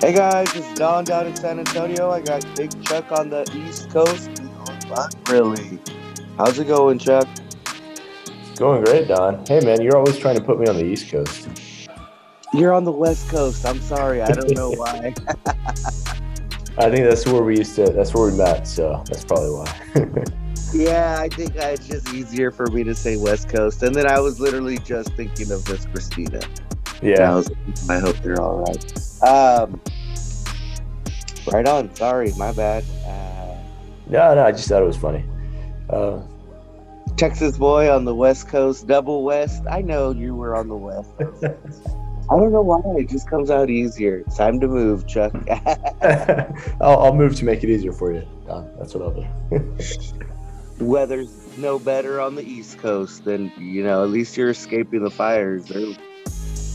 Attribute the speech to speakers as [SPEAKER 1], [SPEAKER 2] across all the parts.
[SPEAKER 1] Hey guys, it's Don down in San Antonio. I got Big Chuck on the East Coast. Not really. How's it going, Chuck?
[SPEAKER 2] Going great, Don. Hey man, you're always trying to put me on the East Coast.
[SPEAKER 1] You're on the West Coast. I'm sorry. I don't know why.
[SPEAKER 2] I think that's where we used to. That's where we met. So that's probably why.
[SPEAKER 1] yeah, I think it's just easier for me to say West Coast. And then I was literally just thinking of Miss Christina.
[SPEAKER 2] Yeah.
[SPEAKER 1] I, was, I hope they're all right. Um, right on. Sorry, my bad. Uh,
[SPEAKER 2] No, no. I just thought it was funny. Uh,
[SPEAKER 1] Texas boy on the West Coast, double West. I know you were on the West. I don't know why. It just comes out easier. It's time to move, Chuck.
[SPEAKER 2] I'll, I'll move to make it easier for you. Don. That's what I'll do.
[SPEAKER 1] Weather's no better on the East Coast than you know. At least you're escaping the fires. They're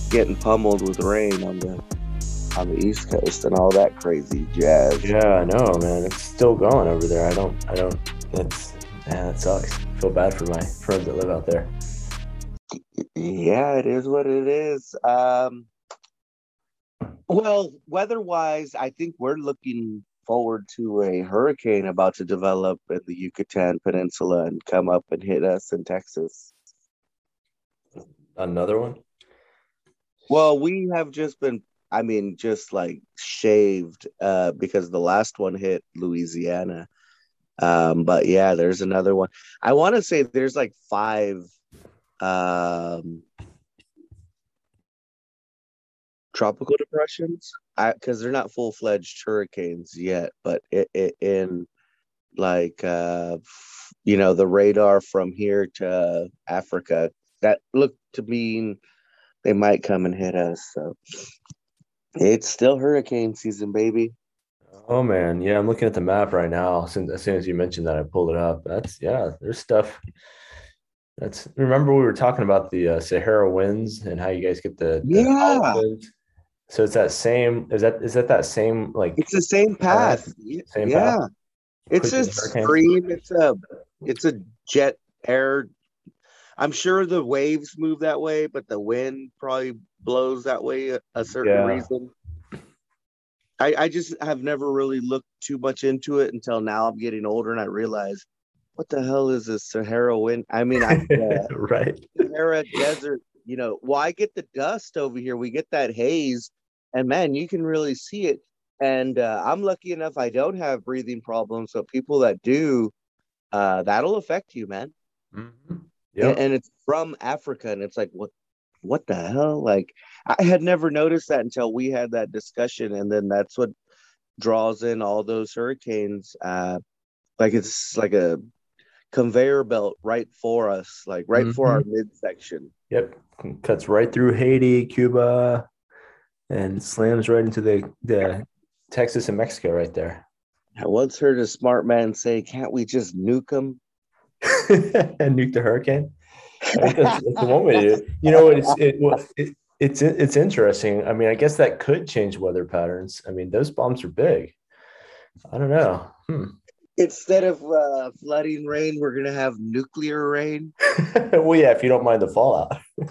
[SPEAKER 1] getting pummeled with rain on the on the East Coast and all that crazy jazz.
[SPEAKER 2] yeah, I know, man. It's still going over there. I don't. I don't. That's. Man, that sucks. I feel bad for my friends that live out there.
[SPEAKER 1] Yeah, it is what it is. Um, well, weather-wise, I think we're looking forward to a hurricane about to develop in the Yucatan Peninsula and come up and hit us in Texas.
[SPEAKER 2] Another one.
[SPEAKER 1] Well, we have just been, I mean, just like shaved uh, because the last one hit Louisiana. Um, but yeah, there's another one. I want to say there's like five um, tropical depressions because they're not full fledged hurricanes yet, but it, it, in like, uh, you know, the radar from here to Africa that looked to mean they might come and hit us. So it's still hurricane season, baby.
[SPEAKER 2] Oh man, yeah, I'm looking at the map right now. Since as soon as you mentioned that, I pulled it up. That's yeah, there's stuff. That's remember we were talking about the uh, Sahara winds and how you guys get the, the
[SPEAKER 1] Yeah.
[SPEAKER 2] So it's that same. Is that is that that same like
[SPEAKER 1] It's the same path.
[SPEAKER 2] Same
[SPEAKER 1] yeah.
[SPEAKER 2] path?
[SPEAKER 1] It's
[SPEAKER 2] Quick
[SPEAKER 1] a stream. It's a it's a jet air. I'm sure the waves move that way, but the wind probably blows that way a, a certain
[SPEAKER 2] Yeah.
[SPEAKER 1] reason. I, I just have never really looked too much into it until now. I'm getting older and I realize what the hell is a Sahara wind? I mean, I, uh,
[SPEAKER 2] right?
[SPEAKER 1] Sahara Desert, you know, well, get the dust over here. We get that haze, and man, you can really see it. And uh, I'm lucky enough I don't have breathing problems. So people that do, uh, that'll affect you, man.
[SPEAKER 2] Mm-hmm.
[SPEAKER 1] And, and it's from Africa, and it's like, what, what the hell? Like, I had never noticed that until we had that discussion, and then that's what draws in all those hurricanes. Uh, like it's like a conveyor belt right for us, like right for our midsection.
[SPEAKER 2] Yep. Cuts right through Haiti, Cuba, and slams right into the the Texas and Mexico right there.
[SPEAKER 1] I once heard a smart man say, "Can't we just nuke them?"
[SPEAKER 2] and nuke the hurricane. That's, that's the one way to do it. You know, it's it, it, it's it's interesting. I mean, I guess that could change weather patterns. I mean, those bombs are big. I don't know. Hmm.
[SPEAKER 1] Instead of uh, flooding rain, we're gonna have nuclear rain.
[SPEAKER 2] well, yeah, if you don't mind the fallout.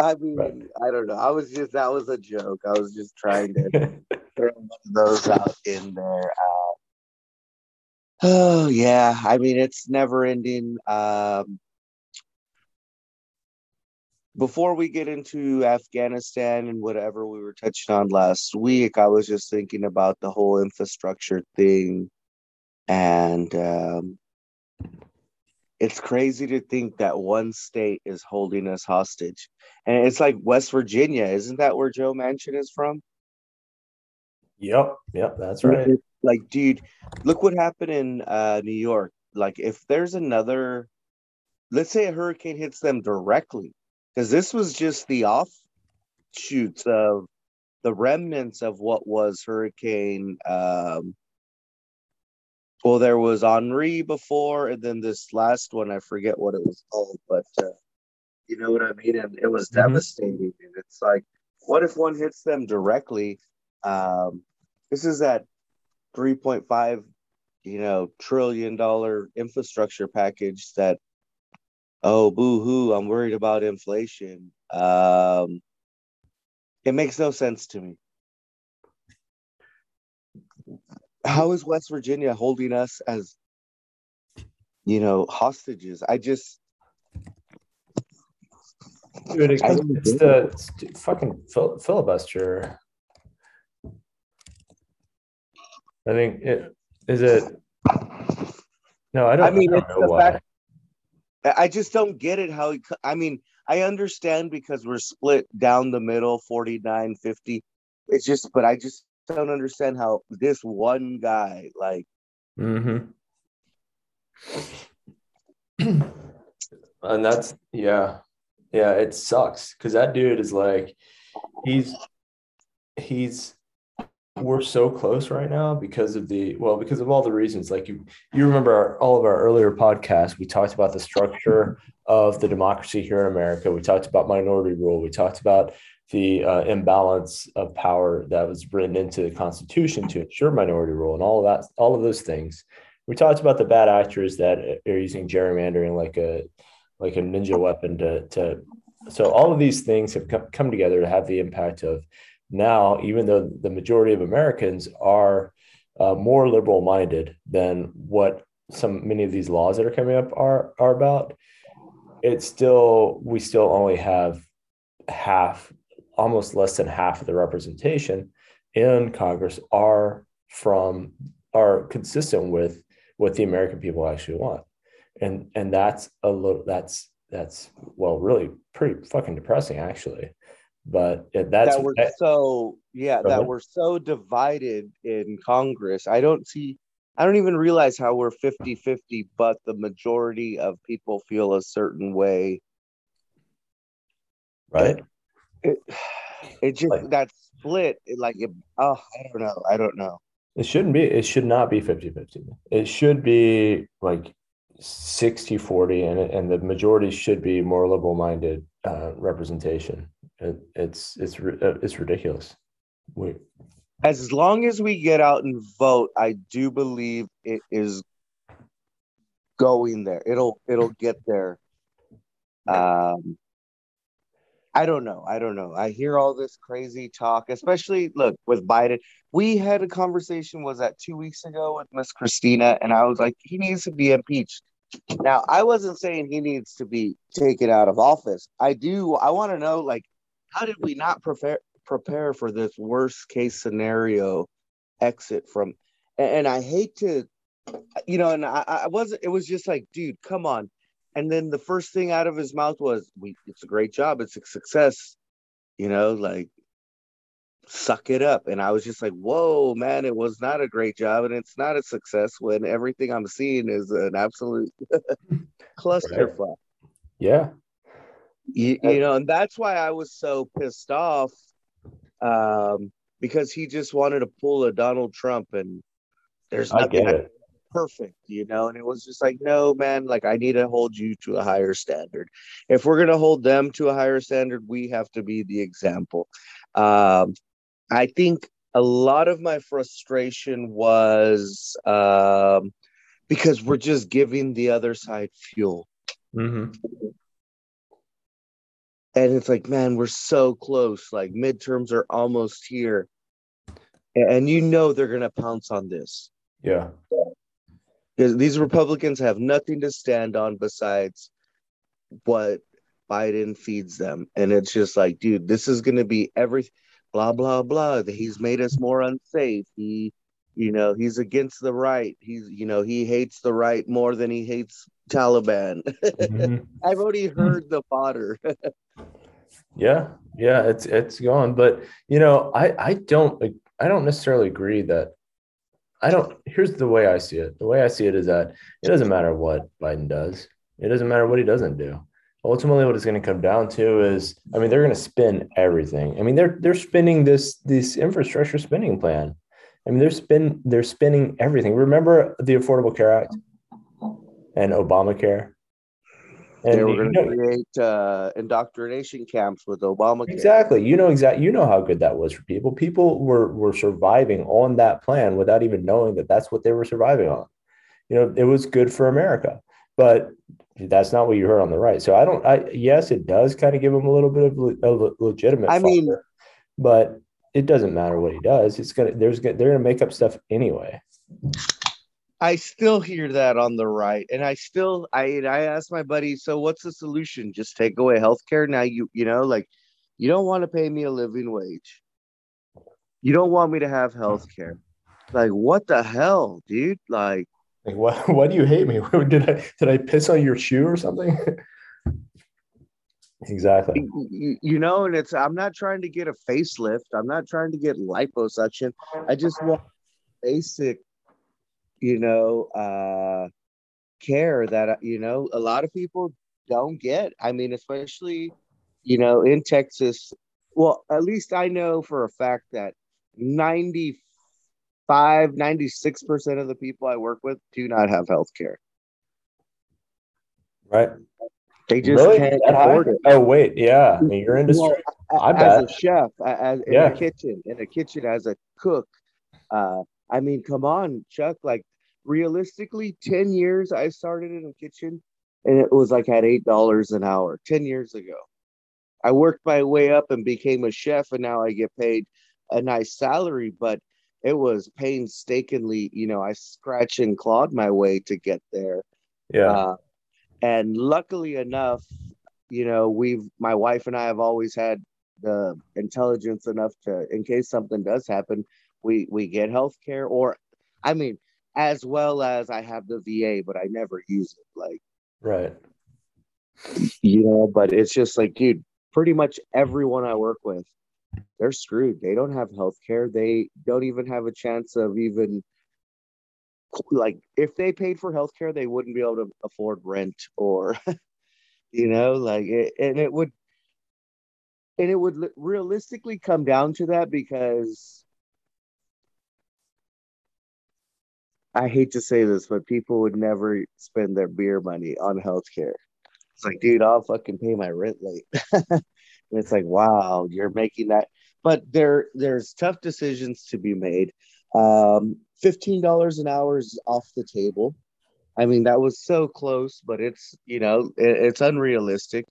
[SPEAKER 1] I mean,
[SPEAKER 2] Right.
[SPEAKER 1] I don't know. I was just that was a joke. I was just trying to throw one of those out in there. Uh, oh yeah, I mean it's never ending. Um, before we get into Afghanistan and whatever we were touching on last week, I was just thinking about the whole infrastructure thing, and um, it's crazy to think that one state is holding us hostage, and it's like West Virginia. Isn't that where Joe Manchin is from?
[SPEAKER 2] Yep, yep, that's right.
[SPEAKER 1] like dude look what happened in uh new york like if there's another let's say a hurricane hits them directly because this was just the offshoots of the remnants of what was hurricane um well there was henri before and then this last one i forget what it was called but uh, you know what i mean and it was
[SPEAKER 2] Mhm.
[SPEAKER 1] devastating and it's like what if one hits them directly um this is that 3.5 you know trillion dollar infrastructure package that oh boo hoo i'm worried about inflation um It makes no sense to me. How is West Virginia holding us as, you know, hostages? I just.
[SPEAKER 2] Dude, it's the it's fucking fil- filibuster. I think it is it. No, I don't.
[SPEAKER 1] I mean,
[SPEAKER 2] I don't know
[SPEAKER 1] the
[SPEAKER 2] why.
[SPEAKER 1] fact. I just don't get it how he, I mean, I understand because we're split down the middle 49 50. It's just, but I just don't understand how this one guy, like,
[SPEAKER 2] Mm-hmm. and that's yeah, yeah. It sucks because that dude is like, he's he's we're so close right now because of the well because of all the reasons. Like you you remember our, all of our earlier podcasts we talked about the structure of the democracy here in america. We talked about minority rule. We talked about the uh, imbalance of power that was written into the constitution to ensure minority rule and all of that all of those things. We talked about the bad actors that are using gerrymandering like a like a ninja weapon to to so all of these things have come, come together to have the impact of now, even though the majority of Americans are uh, more liberal minded than what some many of these laws that are coming up are are about, it's still we still only have half, almost less than half of the representation in Congress are from are consistent with what the American people actually want, and and that's a little that's that's well really pretty fucking depressing actually but that's
[SPEAKER 1] that we're
[SPEAKER 2] that-
[SPEAKER 1] so, yeah, that we're so divided in Congress. I don't see, I don't even realize how we're 50 50, but the majority of people feel a certain way.
[SPEAKER 2] right
[SPEAKER 1] It, it just,
[SPEAKER 2] Like-
[SPEAKER 1] that split, it, like, it, oh, I don't know. I don't know.
[SPEAKER 2] It shouldn't be, it should not be 50 50. It should be like 60 40, and, and the majority should be more liberal minded uh, representation. It, it's, it's, uh, it's ridiculous. We,
[SPEAKER 1] as long as we get out and vote, I do believe it is going there. It'll it'll get there. Um I don't know. I don't know. I hear all this crazy talk, especially look with Biden. We had a conversation was that 2 weeks ago with Miss Christina and I was like he needs to be impeached. Now, I wasn't saying he needs to be taken out of office. I do I want to know like how did we not prepare prepare for this worst case scenario exit from and, and I hate to you know and I, I wasn't it was just like dude come on. And then the first thing out of his mouth was we it's a great job it's a success. You know like suck it up. And I was just like whoa man it was not a great job and it's not a success when everything I'm seeing is an absolute clusterfuck.
[SPEAKER 2] Yeah.
[SPEAKER 1] You, you know and that's why i was so pissed off um because he just wanted to pull a donald trump and there's nothing perfect you know and it was just like no man like i need to hold you to a higher standard. If we're going to hold them to a higher standard we have to be the example. Um i think a lot of my frustration was um because we're just giving the other side fuel.
[SPEAKER 2] Hmm
[SPEAKER 1] and it's like man we're so close. Like midterms are almost here. And you know they're going to pounce on this.
[SPEAKER 2] Yeah.
[SPEAKER 1] because these republicans have nothing to stand on besides what biden feeds them. And it's just like dude this is going to be every blah blah blah. He's made us more unsafe. He you know he's against the right. He's you know he hates the right more than he hates taliban.
[SPEAKER 2] Mhm.
[SPEAKER 1] i've already heard the fodder
[SPEAKER 2] Yeah, yeah, it's it's gone. But you know, I I don't I don't necessarily agree that I don't. Here's the way I see it. The way I see it is that it doesn't matter what Biden does. It doesn't matter what he doesn't do. Ultimately, what it's going to come down to is, I mean, they're going to spin everything. I mean, they're they're spinning this this infrastructure spending plan. I mean, they're spin they're spinning everything. Remember the Affordable Care Act and Obamacare. And
[SPEAKER 1] they were
[SPEAKER 2] you
[SPEAKER 1] going
[SPEAKER 2] know-
[SPEAKER 1] to create uh, indoctrination camps with Obama.
[SPEAKER 2] Exactly. You know exactly. You know how good that was for people. People were were surviving on that plan without even knowing that that's what they were surviving on. You know, it was good for America, but that's not what you heard on the right. So I don't. I yes, it does kind of give them a little bit of le- le- legitimate.
[SPEAKER 1] I mean,
[SPEAKER 2] but it doesn't matter what he does. It's gonna there's they're gonna make up stuff anyway.
[SPEAKER 1] I still hear that on the right, and I still I I ask my buddy, so what's the solution? Just take away healthcare now. You you know like you don't want to pay me a living wage. You don't want me to have healthcare. Like what the hell, dude? Like
[SPEAKER 2] like why why do you hate me? did I did I piss on your shoe or something? exactly.
[SPEAKER 1] You, you know, and it's I'm not trying to get a facelift. I'm not trying to get liposuction. I just want basic you know, uh, care that, you know, a lot of people don't get. I mean, especially, you know, in Texas. Well, at least I know for a fact that 95, 96% of the people I work with do not have health care.
[SPEAKER 2] Right.
[SPEAKER 1] They just really? can't afford it.
[SPEAKER 2] Oh wait, yeah, I mean, your industry. Well, I
[SPEAKER 1] bet. As a chef, as in yeah. a kitchen, in a kitchen as a cook, uh, I mean, come on, Chuck. Like realistically, 10 years I started in a kitchen and it was like at eight dollars an hour 10 years ago. I worked my way up and became a chef, and now I get paid a nice salary, but it was painstakingly, you know, I scratch and clawed my way to get there.
[SPEAKER 2] Yeah. Uh,
[SPEAKER 1] and luckily enough, you know, we've my wife and I have always had the intelligence enough to in case something does happen, we we get health care or I mean, as well as I have the VA, but I never use it. Like,
[SPEAKER 2] right.
[SPEAKER 1] You know, but it's just like, dude, pretty much everyone I work with, they're screwed. They don't have health care. They don't even have a chance of even like if they paid for health care, they wouldn't be able to afford rent or you know, like it, and it would and it would realistically come down to that because I hate to say this, but people would never spend their beer money on healthcare. It's like, dude, I'll fucking pay my rent late. and it's like, wow, you're making that. But there, there's tough decisions to be made. Um, Fifteen dollars an hour is off the table. I mean, that was so close, but it's you know, it, it's unrealistic.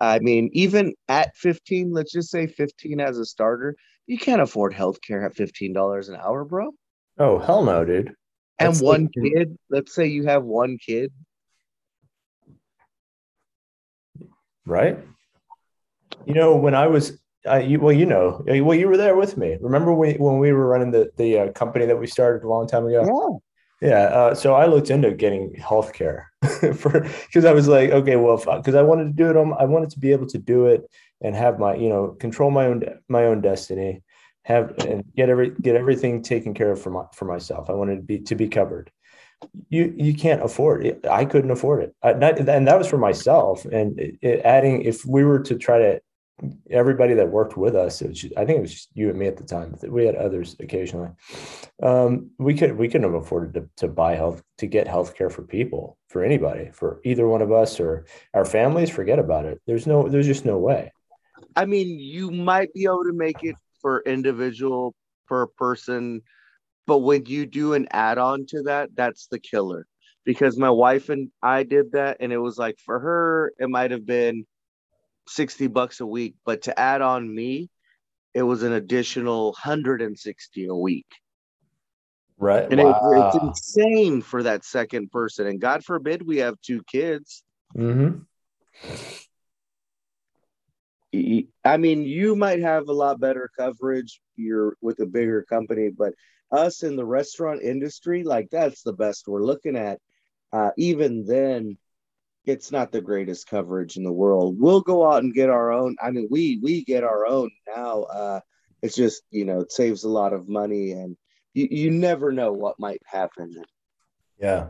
[SPEAKER 1] I mean, even at 15, let's just say 15 as a starter, you can't afford healthcare at $15 an hour, bro.
[SPEAKER 2] Oh, hell no, dude
[SPEAKER 1] and one kid? Let's say you have one kid.
[SPEAKER 2] Right? You know when i was uh, you, well you know well you were there with me. Remember we, when we were running the, the uh, company that we started a long time ago? Yeah. Yeah uh, so i looked into getting health care for because i was like okay well because i wanted to do it on i wanted to be able to do it and have my you know control my own my own destiny have and get every get everything taken care of for my for myself. I wanted to be to be covered. You you can't afford it. I couldn't afford it. I, not, and that was for myself. And it, it, adding, if we were to try to everybody that worked with us, just, I think it was just you and me at the time. We had others occasionally. Um, we could we couldn't have afforded to, to buy health to get health care for people for anybody for either one of us or our families. Forget about it. There's no there's just no way.
[SPEAKER 1] I mean, you might be able to make it per individual per person. But when you do an add-on to that that's the killer. Because my wife and i did that and it was like for her it might have been 60 bucks a week. But to add on me it was an additional 160 a week.
[SPEAKER 2] Right
[SPEAKER 1] and wow. it, it's insane for that second person. And god forbid we have two kids.
[SPEAKER 2] Mm-hmm.
[SPEAKER 1] I mean, you might have a lot better coverage. You're with a bigger company, but us in the restaurant industry, like that's the best we're looking at. Uh, even then, it's not the greatest coverage in the world. We'll go out and get our own. I mean, we we get our own now. Uh, it's just you know it saves a lot of money, and you, you never know what might happen.
[SPEAKER 2] Yeah,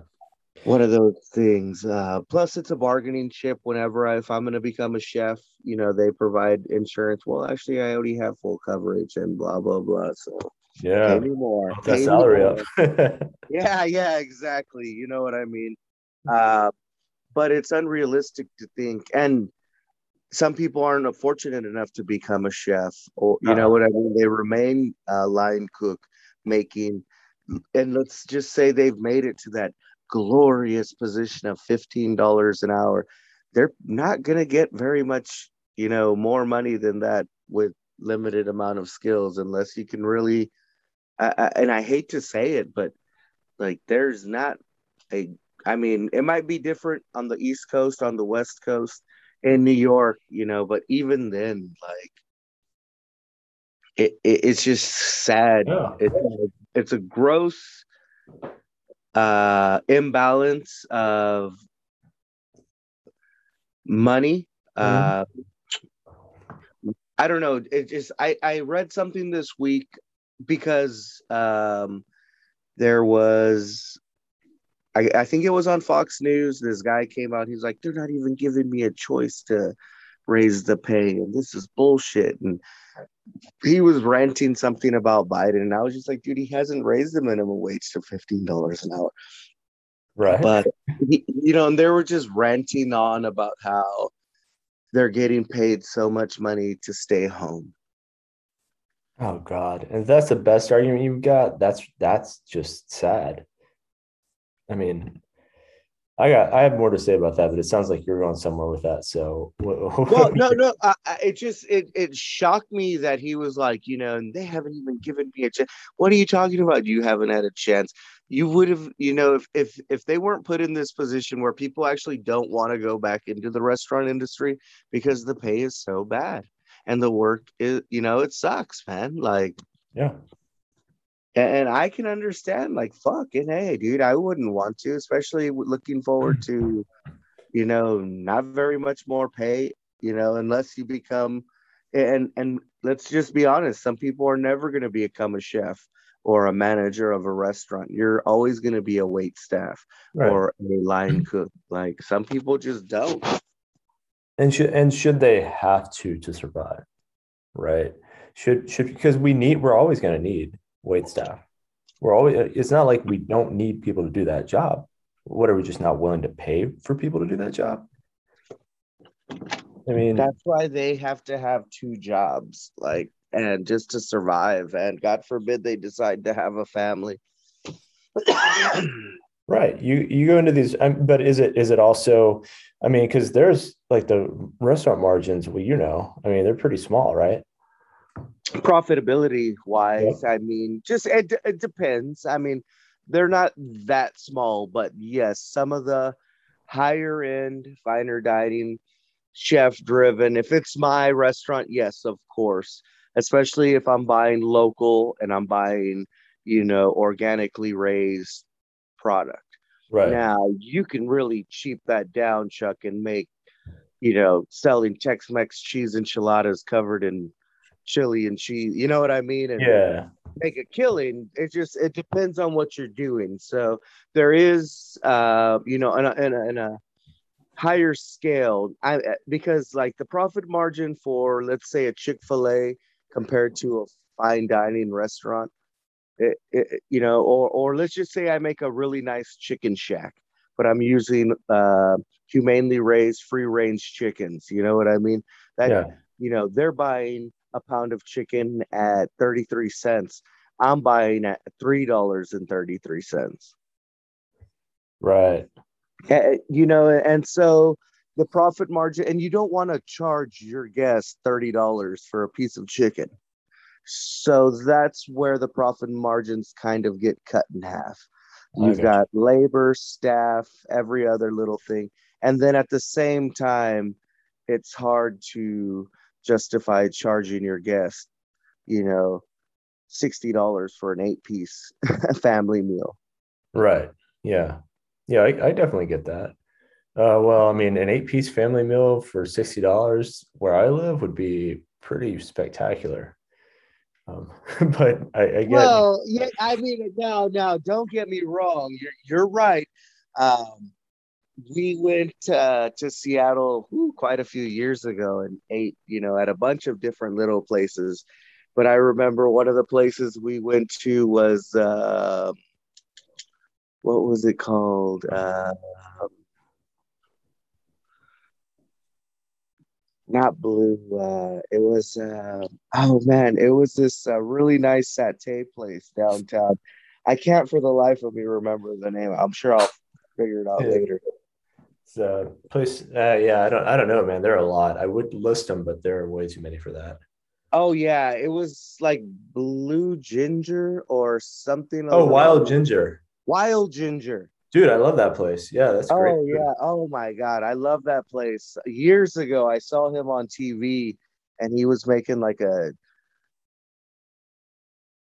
[SPEAKER 1] one of those things. Uh, plus, it's a bargaining chip. Whenever I, if I'm going to become a chef, you know, they provide insurance. Well, actually, I already have full coverage and blah blah blah. So
[SPEAKER 2] yeah,
[SPEAKER 1] pay me more.
[SPEAKER 2] That salary up.
[SPEAKER 1] yeah, yeah, exactly. You know what I mean. Uh, but it's unrealistic to think, and some people aren't fortunate enough to become a chef, or you uh-huh. know what I mean. They remain a line cook, making, and let's just say they've made it to that glorious position of $15 an hour they're not going to get very much you know more money than that with limited amount of skills unless you can really. I, I, and I hate to say it, but like there's not a. I mean, it might be different on the East Coast, on the West Coast, in New York, you know, but even then, like it, it it's just sad.
[SPEAKER 2] Yeah.
[SPEAKER 1] It's, it's a gross uh imbalance of money. Uh I don't know. It just I I read something this week because um there was I, I think it was on Fox News. This guy came out. He's like, they're not even giving me a choice to raise the pay, and this is bullshit. And he was ranting something about Biden, and I was just like, dude, he hasn't raised the minimum wage to fifteen dollars an hour.
[SPEAKER 2] Right.
[SPEAKER 1] But he, you know, and they were just ranting on about how they're getting paid so much money to stay home.
[SPEAKER 2] oh God. And that's the best argument you've got. That's that's just sad. I mean, I got I have more to say about that, but it sounds like you're going somewhere with that. So
[SPEAKER 1] well, no, no. I, I, it just it it shocked me that he was like, you know, and they haven't even given me a chance. What are you talking about? You haven't had a chance. You would have, you know, if if if they weren't put in this position where people actually don't want to go back into the restaurant industry because the pay is so bad and the work is, you know, it sucks, man. Like,
[SPEAKER 2] yeah.
[SPEAKER 1] And I can understand, like, fucking hey, dude, I wouldn't want to, especially looking forward to, you know, not very much more pay, you know, unless you become, and and let's just be honest, some people are never going to become a chef or a manager of a restaurant. You're always going to be a wait staff
[SPEAKER 2] Right.
[SPEAKER 1] or a line cook. Like some people just don't.
[SPEAKER 2] and should and should they have to to survive right should should because we need we're always going to need wait staff we're always it's not like we don't need people to do that job what are we just not willing to pay for people to do that job i mean
[SPEAKER 1] That's why they have to have two jobs, like, and just to survive. And God forbid they decide to have a family.
[SPEAKER 2] right you you go into these um, but is it is it also i mean because there's like the restaurant margins well you know i mean they're pretty small right
[SPEAKER 1] Profitability wise, I mean, just it, it depends. I mean, they're not that small, but yes, some of the higher end, finer dining, chef driven. If it's my restaurant, yes, of course. Especially if I'm buying local and I'm buying, you know, organically raised product.
[SPEAKER 2] right
[SPEAKER 1] Now you can really cheap that down, Chuck, and make, you know, selling Tex-Mex cheese enchiladas covered in chili and cheese. You know what I mean? And
[SPEAKER 2] yeah
[SPEAKER 1] make a killing. It just it depends on what you're doing. So there is, uh, you know, in a, in a, in a higher scale, I because like the profit margin for let's say a Chick Fil A compared to a fine dining restaurant, it, it, you know, or or let's just say I make a really nice chicken shack, but I'm using uh, humanely raised free range chickens. You know what I mean? That
[SPEAKER 2] yeah
[SPEAKER 1] you know they're buying a pound of chicken at 33 cents i'm buying at $3.33
[SPEAKER 2] right.
[SPEAKER 1] Eh, you know and so the profit margin and you don't want to charge your guests $30 for a piece of chicken. So that's where the profit margins kind of get cut in half. You've
[SPEAKER 2] got
[SPEAKER 1] got labor staff every other little thing. And then at the same time it's hard to justify charging your guest you know $60 for an eight piece family meal
[SPEAKER 2] Right. Yeah. Yeah, I, I definitely get that. Uh, well, I mean, an eight piece family meal for sixty dollars where I live would be pretty spectacular. Um, but I, I get
[SPEAKER 1] Well, yeah, I mean, no, no, don't get me wrong. You're you're right. Um, we went uh, to Seattle whew, quite a few years ago and ate, you know, at a bunch of different little places. But I remember one of the places we went to was uh, what was it called? Uh, not blue. Uh, it was uh, oh man, it was this uh, really nice satay place downtown. I can't for the life of me remember the name. I'm sure I'll figure it out
[SPEAKER 2] Yeah.
[SPEAKER 1] later.
[SPEAKER 2] A place. Uh, yeah, I don't. I don't know, man. There are a lot. I would list them, but there are way too many for that.
[SPEAKER 1] Oh yeah, it was like blue ginger or something.
[SPEAKER 2] Oh, wild ginger.
[SPEAKER 1] Wild ginger.
[SPEAKER 2] Dude, I love that place. Yeah, that's great.
[SPEAKER 1] Oh yeah. Oh my god, I love that place. Years ago, I saw him on TV, and he was making like a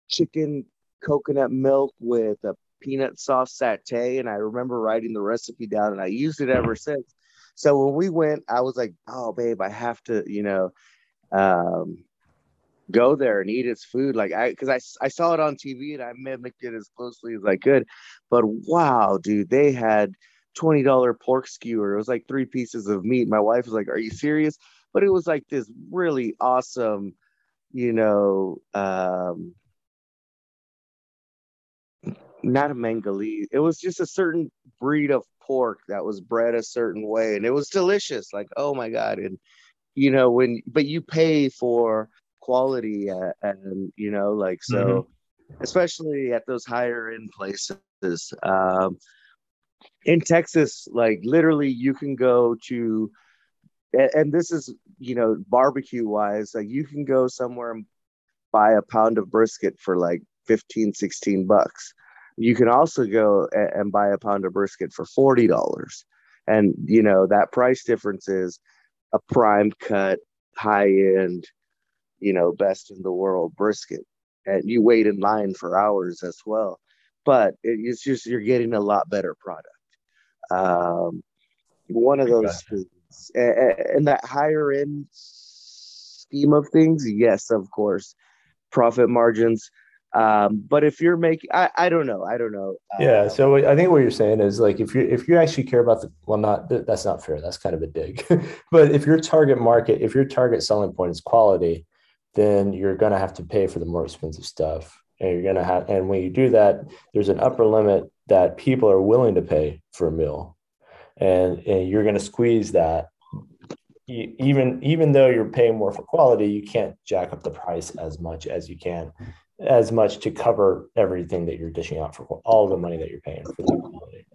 [SPEAKER 1] chicken coconut milk with a peanut sauce satay, and I remember writing the recipe down, and I used it ever since. So when we went, I was like, "Oh, babe, I have to, you know, um, go there and eat its food." Like I, because I, I saw it on TV and I mimicked it as closely as I could. But wow, dude, they had twenty dollar pork skewer. It was like three pieces of meat. My wife was like, "Are you serious?" But it was like this really awesome, you know, um, not a Mangalese. It was just a certain breed of pork that was bred a certain way, and it was delicious. Like, oh my god! And you know when, but you pay for quality, uh, and you know, like so, mm-hmm. especially at those higher end places. Um, in Texas, like literally, you can go to, and, and this is you know barbecue wise, like you can go somewhere and buy a pound of brisket for like 15 16 bucks you can also go and buy a pound of brisket for $40. And, you know, that price difference is a prime cut, high end, you know, best in the world brisket. And you wait in line for hours as well. But it's just, you're getting a lot better product. Um, one of those things. And that higher end scheme of things, yes, of course, profit margins um, but if you're making, I, I don't know, I don't know.
[SPEAKER 2] Uh, yeah. So I think what you're saying is like if you if you actually care about the well, not that's not fair. That's kind of a dig. but if your target market, if your target selling point is quality, then you're going to have to pay for the more expensive stuff, and you're going to have. And when you do that, there's an upper limit that people are willing to pay for a meal, and and you're going to squeeze that even even though you're paying more for quality, you can't jack up the price as much as you can as much to cover everything that you're dishing out for all the money that you're paying for that quality.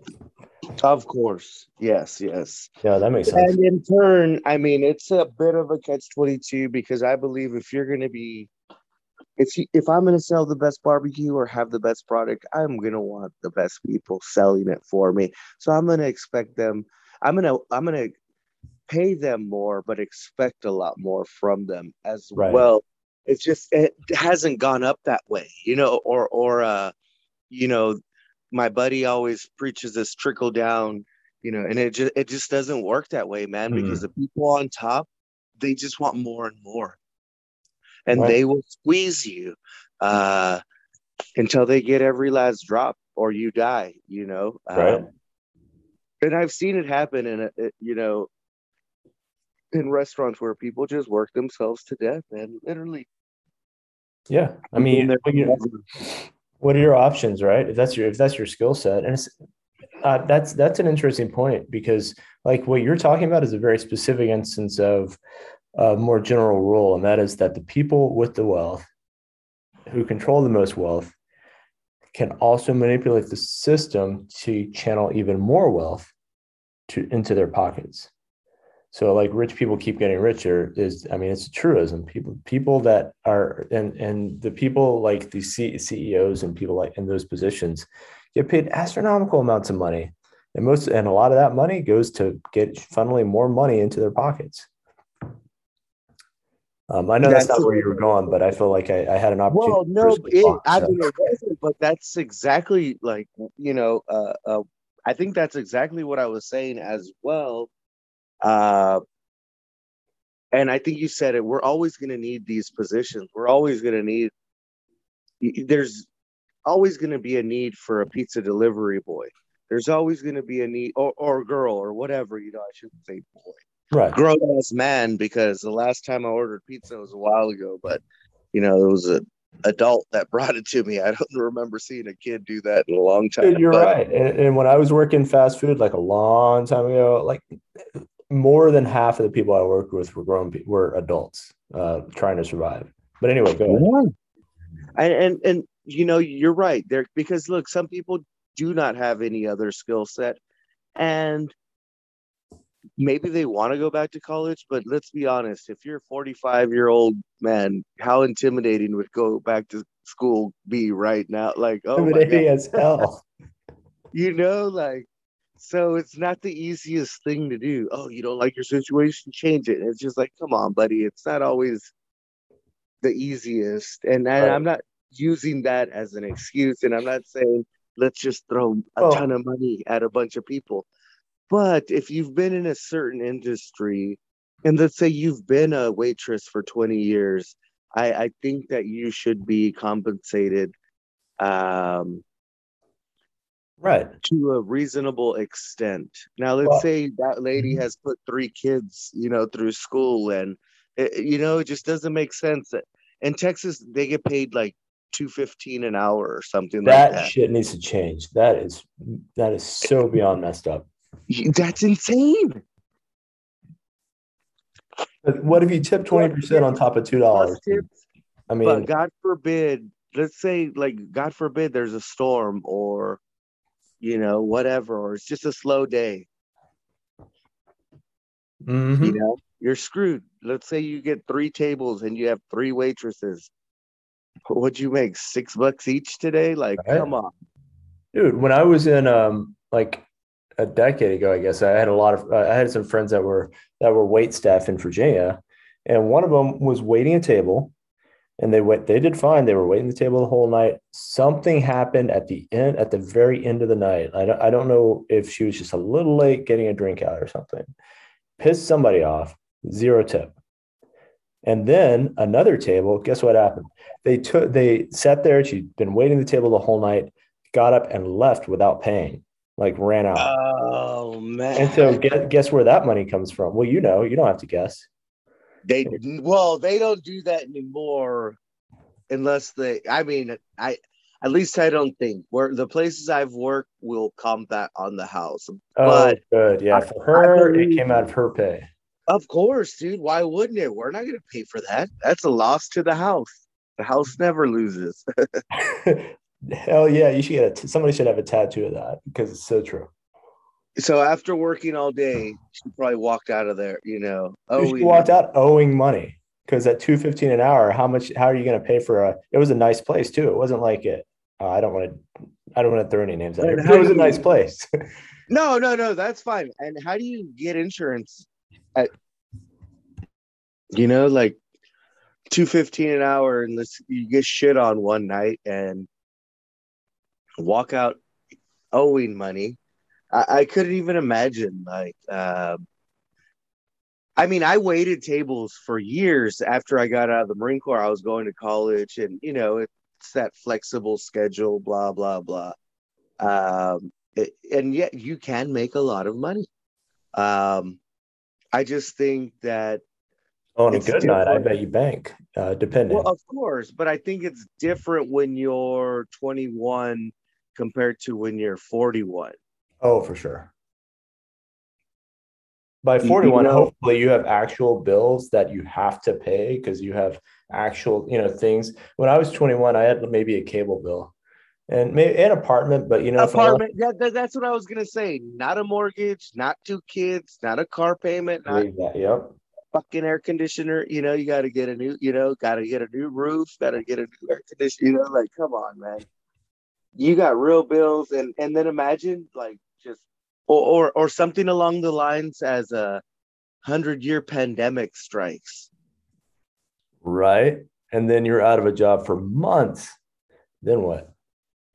[SPEAKER 1] Of course. Yes, yes.
[SPEAKER 2] Yeah, that makes sense.
[SPEAKER 1] And in turn, I mean, it's a bit of a catch 22 because I believe if you're going to be if you, if I'm going to sell the best barbecue or have the best product, I'm going to want the best people selling it for me. So I'm going to expect them I'm going to I'm going to pay them more but expect a lot more from them as right. well it's just it hasn't gone up that way you know or or uh you know my buddy always preaches this trickle down you know and it just it just doesn't work that way man mm-hmm. because the people on top they just want more and more and right. they will squeeze you uh until they get every last drop or you die you know
[SPEAKER 2] right. Um,
[SPEAKER 1] and i've seen it happen and you know in restaurants where people just work themselves to death and literally.
[SPEAKER 2] Yeah i mean what are your options right? If that's your if that's your skill set and uh, that's that's an interesting point because like what you're talking about is a very specific instance of a more general rule and that is that the people with the wealth who control the most wealth can also manipulate the system to channel even more wealth to into their pockets so like rich people keep getting richer is i mean it's a truism. People people that are and and the people like the C- ceos and people like in those positions get paid astronomical amounts of money. And most and a lot of that money goes to get funneling more money into their pockets. Um, I know that's, that's not where you were going, but I feel like I, I had an opportunity.
[SPEAKER 1] Well, no, it, talk, I mean, it wasn't, but that's exactly like you know, uh, uh, I think that's exactly what I was saying as well uh, and I think you said it. We're always going to need these positions. We're always going to need. There's always going to be a need for a pizza delivery boy. There's always going to be a need, or or girl, or whatever. You know, I shouldn't say boy.
[SPEAKER 2] Right.
[SPEAKER 1] Grown ass man, because the last time I ordered pizza was a while ago, but you know, it was a adult that brought it to me. I don't remember seeing a kid do that in a long time.
[SPEAKER 2] You're but, right. And, and, when I was working fast food, like a long time ago, like more than half of the people I worked with were grown, were adults uh, trying to survive. But anyway, go ahead.
[SPEAKER 1] And, and and you know you're right there because look, some people do not have any other skill set, and maybe they want to go back to college, but let's be honest, if you're a 45 year old man, how intimidating would go back to school be right now? Like, oh, my
[SPEAKER 2] intimidating
[SPEAKER 1] God.
[SPEAKER 2] as hell.
[SPEAKER 1] you know, like, so it's not the easiest thing to do. Oh, you don't like your situation, change it. It's just like, come on, buddy. It's not always the easiest. And, and
[SPEAKER 2] Right.
[SPEAKER 1] I'm not using that as an excuse. And I'm not saying let's just throw a
[SPEAKER 2] Well-
[SPEAKER 1] ton of money at a bunch of people. But if you've been in a certain industry, and let's say you've been a waitress for 20 years, I, I think that you should be compensated um,
[SPEAKER 2] Right.
[SPEAKER 1] to a reasonable extent. Now, let's
[SPEAKER 2] Well-
[SPEAKER 1] say that lady
[SPEAKER 2] Mhm.
[SPEAKER 1] has put three kids, you know, through school, and it, you know, it just doesn't make sense. That In Texas, they get paid like two fifteen an hour or something
[SPEAKER 2] That,
[SPEAKER 1] like that.
[SPEAKER 2] shit needs to change. That is that is so beyond messed up.
[SPEAKER 1] That's insane.
[SPEAKER 2] But what if you tip twenty percent on top of two dollars?
[SPEAKER 1] Plus tips,
[SPEAKER 2] I
[SPEAKER 1] but
[SPEAKER 2] mean,
[SPEAKER 1] God forbid, let's say, like, God forbid, there's a storm or, you know, whatever, or it's just a slow day.
[SPEAKER 2] mhm.
[SPEAKER 1] you know you're screwed. Let's say you get three tables and you have three waitresses. What'd you make? Six bucks each today? Like
[SPEAKER 2] Right.
[SPEAKER 1] come on.
[SPEAKER 2] Dude when i was in um like a decade ago i guess i had a lot of uh, i had some friends that were that were wait staff in virginia. And one of them was waiting a table and they went they did fine. They were waiting the table the whole night. Something happened at the end at the very end of the night. I don't, I don't know if she was just a little late getting a drink out or something. Pissed somebody off. Zero tip. And then another table guess what happened? They took they sat there. She'd been waiting the table the whole night got up and left without paying, like ran out.
[SPEAKER 1] oh man.
[SPEAKER 2] And so guess, guess where that money comes from? Well, you know, you don't have to guess.
[SPEAKER 1] They didn't well they don't do that anymore unless they i mean i at least i don't think where the places i've worked will comp that on the house
[SPEAKER 2] Oh,
[SPEAKER 1] But
[SPEAKER 2] good. Yeah,
[SPEAKER 1] I-
[SPEAKER 2] for her,
[SPEAKER 1] believe-
[SPEAKER 2] it came out of her pay.
[SPEAKER 1] of course dude why wouldn't it we're not going to pay for that that's a loss to the house the house never loses
[SPEAKER 2] Hell yeah, you should get a. T- somebody should have a tattoo of that because it's so true.
[SPEAKER 1] So after working all day, she probably walked out of there, you know.
[SPEAKER 2] Oh, she walked out owing money because at two fifteen an hour, how much? How are you going to pay for a? It was a nice place too. It wasn't like it. Uh, I don't want to. I don't want to throw any names out here.
[SPEAKER 1] And
[SPEAKER 2] But
[SPEAKER 1] how
[SPEAKER 2] it was a nice place.
[SPEAKER 1] No, no, no, that's fine. And how do you get insurance at you know, like two fifteen an hour and let's you get shit on one night and walk out owing money. I, I couldn't even imagine like um I mean, I waited tables for years after I got out of the Marine Corps. I was going to college, and you know, it's that flexible schedule, blah blah blah. Um, it- and yet, you can make a lot of money. Um, I just think that,
[SPEAKER 2] On a good night, I bet you bank, uh, depending.
[SPEAKER 1] well, of course, but I think it's different when you're 21 compared to when you're 41.
[SPEAKER 2] Oh, for sure. By
[SPEAKER 1] You- you
[SPEAKER 2] 41,
[SPEAKER 1] know-
[SPEAKER 2] hopefully you have actual bills that you have to pay because you have actual, you know, things. When I was 21, I had maybe a cable bill and maybe an apartment, but you know,
[SPEAKER 1] Apartment. That, that- that's what I was gonna say. Not a mortgage, not two kids, not a car payment, not
[SPEAKER 2] Yep.
[SPEAKER 1] fucking air conditioner. You know, you got to get a new, you know, got to get a new roof, got to get a new air conditioner. You know, like, come on, man. You got real bills, and and then imagine like just or or, or something along the lines as a hundred year pandemic strikes.
[SPEAKER 2] Right. And then you're out of a job for months. Then what?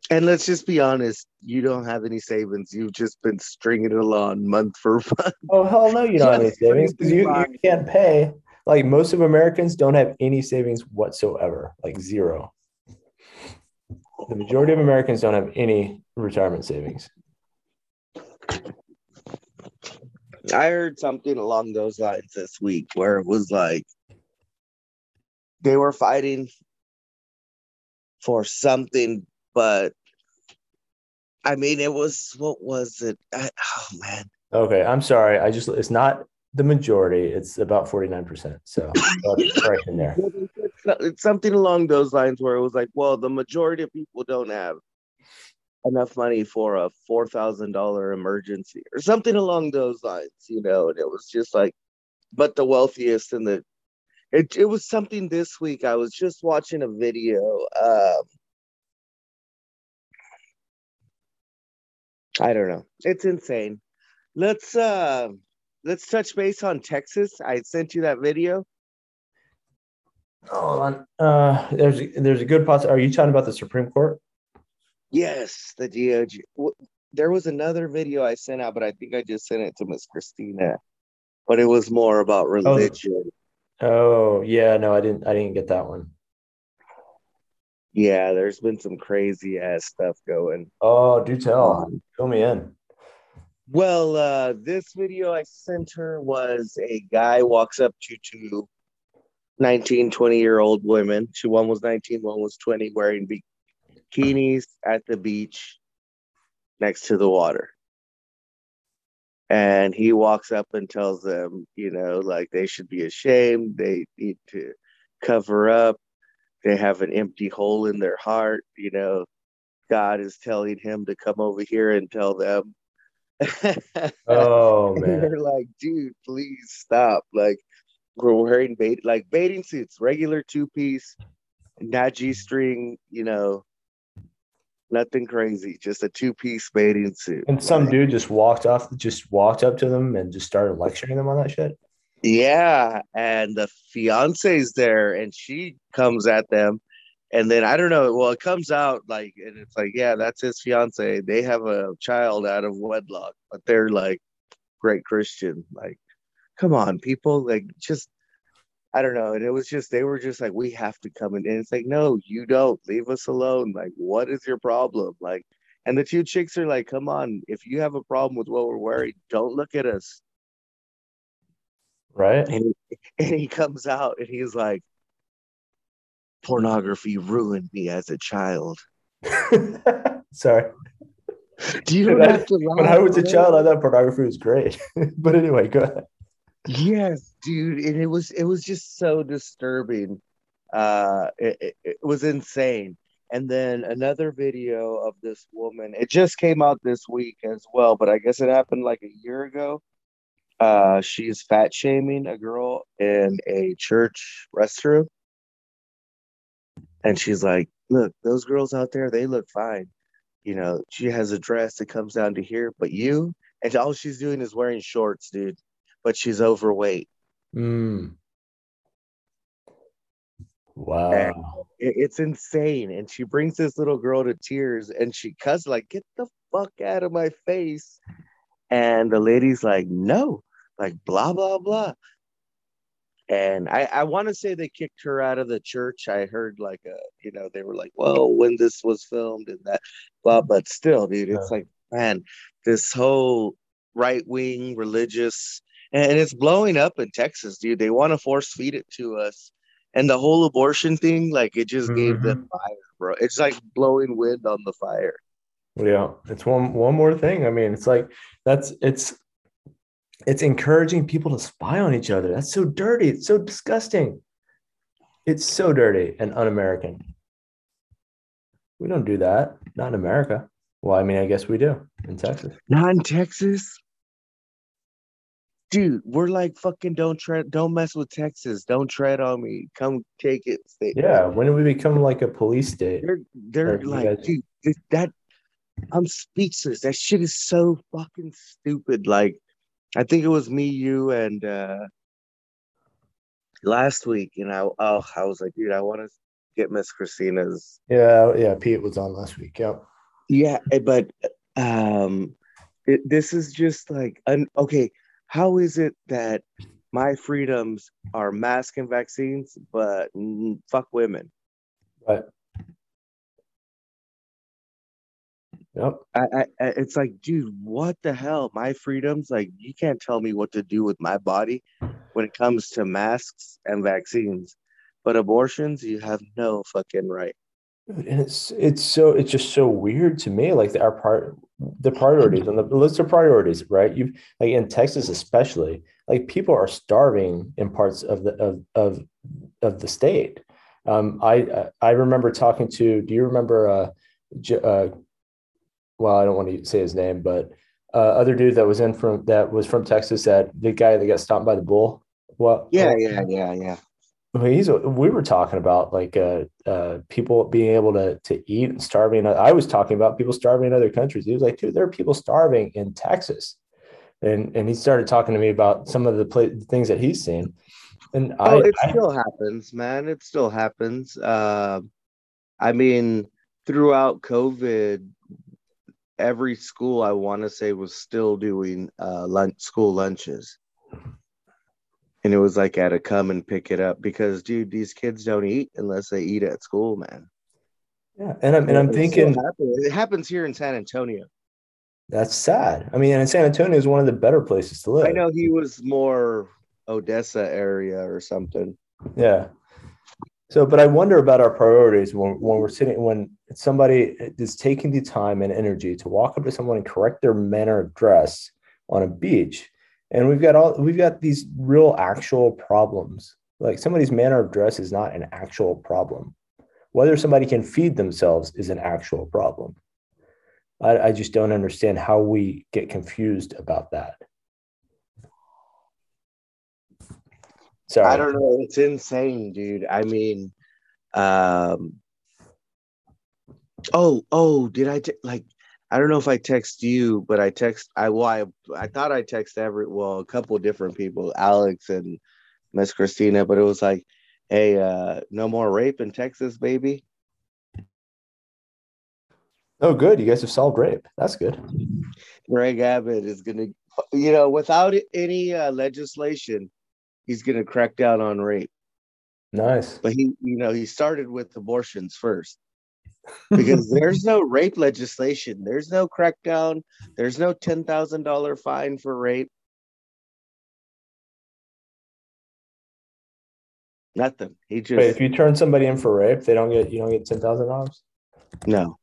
[SPEAKER 1] And let's just be honest, you don't have any savings. You've just been stringing it along month for month.
[SPEAKER 2] Oh, hell no, you don't have any savings because you, you can't pay. Like most of Americans don't have any savings whatsoever, like zero. The majority of Americans don't have any retirement savings.
[SPEAKER 1] I heard something along those lines this week where it was like they were fighting for something, but I mean, it was what was it? I, oh man,
[SPEAKER 2] Okay, I'm sorry. I just it's not the majority. It's about 49%. So correction there.
[SPEAKER 1] it's something along those lines where it was like, well, the majority of people don't have enough money for a four thousand dollar emergency or something along those lines, you know. And it was just like, but the wealthiest in the it, it was something this week. I was just watching a video. Um, I don't know. It's insane. Let's uh let's touch base on Texas. I sent you that video.
[SPEAKER 2] Hold on. Uh there's there's a good possibility. Are you talking about the Supreme Court?
[SPEAKER 1] Yes, the DOJ. There was another video I sent out, but I think I just sent it to Miss Christina. But it was more about religion.
[SPEAKER 2] Oh. oh yeah, no, I didn't. I didn't get that one.
[SPEAKER 1] Yeah, there's been some crazy ass stuff going.
[SPEAKER 2] Oh, do tell. Um, Fill me in.
[SPEAKER 1] Well, uh, this video I sent her was a guy walks up to two 19, 20 year old women. Two, one was 19, one was 20, wearing bikinis at the beach next to the water. And he walks up and tells them, you know, like they should be ashamed. They need to cover up. They have an empty hole in their heart. You know, God is telling him to come over here and tell them.
[SPEAKER 2] oh man.
[SPEAKER 1] they're like, dude, please stop. Like, we're wearing bait like bathing suits, regular two piece, not G string, you know, Nothing crazy, just a two piece bathing suit.
[SPEAKER 2] And some dude just walked off, just walked up to them and just started lecturing them on that shit.
[SPEAKER 1] Yeah, and the fiance's there, and she comes at them, and then I don't know. Well, it comes out like, and it's like, yeah, that's his fiance. They have a child out of wedlock, but they're like great Christian. Like, come on, people, like just I don't know. And it was just, they were just like, we have to come in. And it's like, no, you don't. Leave us alone. Like, what is your problem? Like, and the two chicks are like, come on, if you have a problem with what we're wearing, don't look at us.
[SPEAKER 2] Right.
[SPEAKER 1] And he, and he comes out and he's like, pornography ruined me as a child.
[SPEAKER 2] Sorry.
[SPEAKER 1] Do you
[SPEAKER 2] when, I, when I was a child, I thought pornography was great. but anyway, go ahead.
[SPEAKER 1] Yes, dude, and it was it was just so disturbing. Uh, it, it, it was insane. And then another video of this woman. It just came out this week as well, but I guess it happened like a year ago. Uh, she's fat shaming a girl in a church restroom, and she's like, "Look, those girls out there, they look fine. You know, she has a dress that comes down to here, but you." And all she's doing is wearing shorts, dude but she's overweight.
[SPEAKER 2] Mm. Wow.
[SPEAKER 1] It, it's insane. And she brings this little girl to tears and she cuss like, get the fuck out of my face. And the lady's like, no, like blah, blah, blah. And I, I want to say they kicked her out of the church. I heard like a, you know, they were like, well, when this was filmed and that, blah, but still, dude, it's yeah. like, man, this whole right wing religious and it's blowing up in Texas, dude. They want to force feed it to us, and the whole abortion thing, like it just mm-hmm. gave them mm-hmm. fire, bro. It's like blowing wind on the fire.
[SPEAKER 2] Yeah, it's one one more thing. I mean, it's like that's it's it's encouraging people to spy on each other. That's so dirty. It's so disgusting. It's so dirty and un-American. We don't do that. Not in America. Well, I mean, I guess we do in Texas.
[SPEAKER 1] Not in Texas dude, we're like fucking don't tread, don't mess with Texas, don't tread on me, come take it.
[SPEAKER 2] Stay. Yeah, when do we become like a police state?
[SPEAKER 1] They're they're like, dude, that I'm speechless. That shit is so fucking stupid. Like, I think it was me, you, and uh last week, and I oh, I was like, dude, I want to get Miss Christina's.
[SPEAKER 2] Yeah, yeah. Pete was on last week. Yep.
[SPEAKER 1] Yeah, eh, but um, it, this is just like an okay how is it that my freedoms are mask and vaccines, but fuck women?
[SPEAKER 2] Right. Yep.
[SPEAKER 1] I, I, it's like, dude, what the hell? My freedoms, like, you can't tell me what to do with my body when it comes to masks and vaccines, but abortions, you have no fucking right
[SPEAKER 2] and it's it's so it's just so weird to me like our part the priorities on the list of priorities right you've like in texas especially like people are starving in parts of the of of, of the state um i i remember talking to do you remember uh, uh well, I don't want to say his name, but uh, other dude that was in from that was from Texas, that the guy that got stopped by the bull. What?
[SPEAKER 1] Yeah, yeah, yeah, yeah.
[SPEAKER 2] He's. We were talking about like uh, uh, people being able to to eat and starving. I was talking about people starving in other countries. He was like, dude, there are people starving in Texas, and and he started talking to me about some of the play, things that he's seen. And
[SPEAKER 1] oh,
[SPEAKER 2] I,
[SPEAKER 1] it
[SPEAKER 2] I,
[SPEAKER 1] still happens, man. It still happens. Uh, I mean, throughout COVID, every school I want to say was still doing uh, lunch school lunches, and it was like I had to come and pick it up because, dude, these kids don't eat unless they eat at school, man.
[SPEAKER 2] Yeah, and I'm and I'm thinking
[SPEAKER 1] it happens here in San Antonio.
[SPEAKER 2] that's sad. I mean, and San Antonio is one of the better places to live.
[SPEAKER 1] I know he was more Odessa area or something.
[SPEAKER 2] Yeah. So, but I wonder about our priorities when, when we're sitting, when somebody is taking the time and energy to walk up to someone and correct their manner of dress on a beach. And we've got all, we've got these real actual problems. Like somebody's manner of dress is not an actual problem. Whether somebody can feed themselves is an actual problem. I, I just don't understand how we get confused about that. Sorry.
[SPEAKER 1] I don't know. It's insane, dude. I mean, um, oh, oh, did I te- like? I don't know if I text you, but I text. I well, I, I thought I text every well, a couple different people, Alex and Miss Christina, but it was like, hey, uh, no more rape in Texas, baby.
[SPEAKER 2] Oh, good. You guys have solved rape. That's good.
[SPEAKER 1] Greg Abbott is gonna, you know, without any uh, legislation, he's gonna crack down on rape.
[SPEAKER 2] Nice.
[SPEAKER 1] but he you know he started with abortions first because there's no rape legislation there's no crackdown there's no $10000 fine for rape nothing he just
[SPEAKER 2] Wait, if you turn somebody in for rape, they don't get you don't get ten thousand dollars.
[SPEAKER 1] no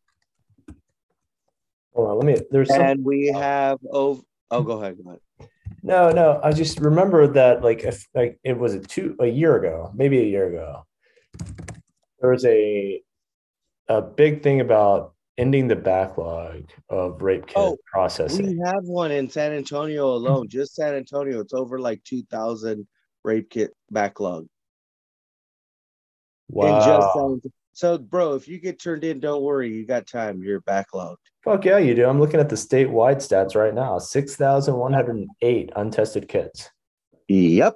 [SPEAKER 2] Hold on, let me. There's some,
[SPEAKER 1] and we have oh oh go ahead go ahead
[SPEAKER 2] no, no. I just remember that like if like it was a two a year ago, maybe a year ago. There was a a big thing about ending the backlog of rape kit
[SPEAKER 1] Oh,
[SPEAKER 2] processing.
[SPEAKER 1] we have one in san antonio mm. alone just san antonio it's over like 2000 rape kit backlog
[SPEAKER 2] wow.
[SPEAKER 1] So bro if you get turned in don't worry you got time you're backlogged
[SPEAKER 2] Fuck yeah, you do. I'm looking at the statewide stats right now. Six thousand one hundred and eight untested kits.
[SPEAKER 1] yep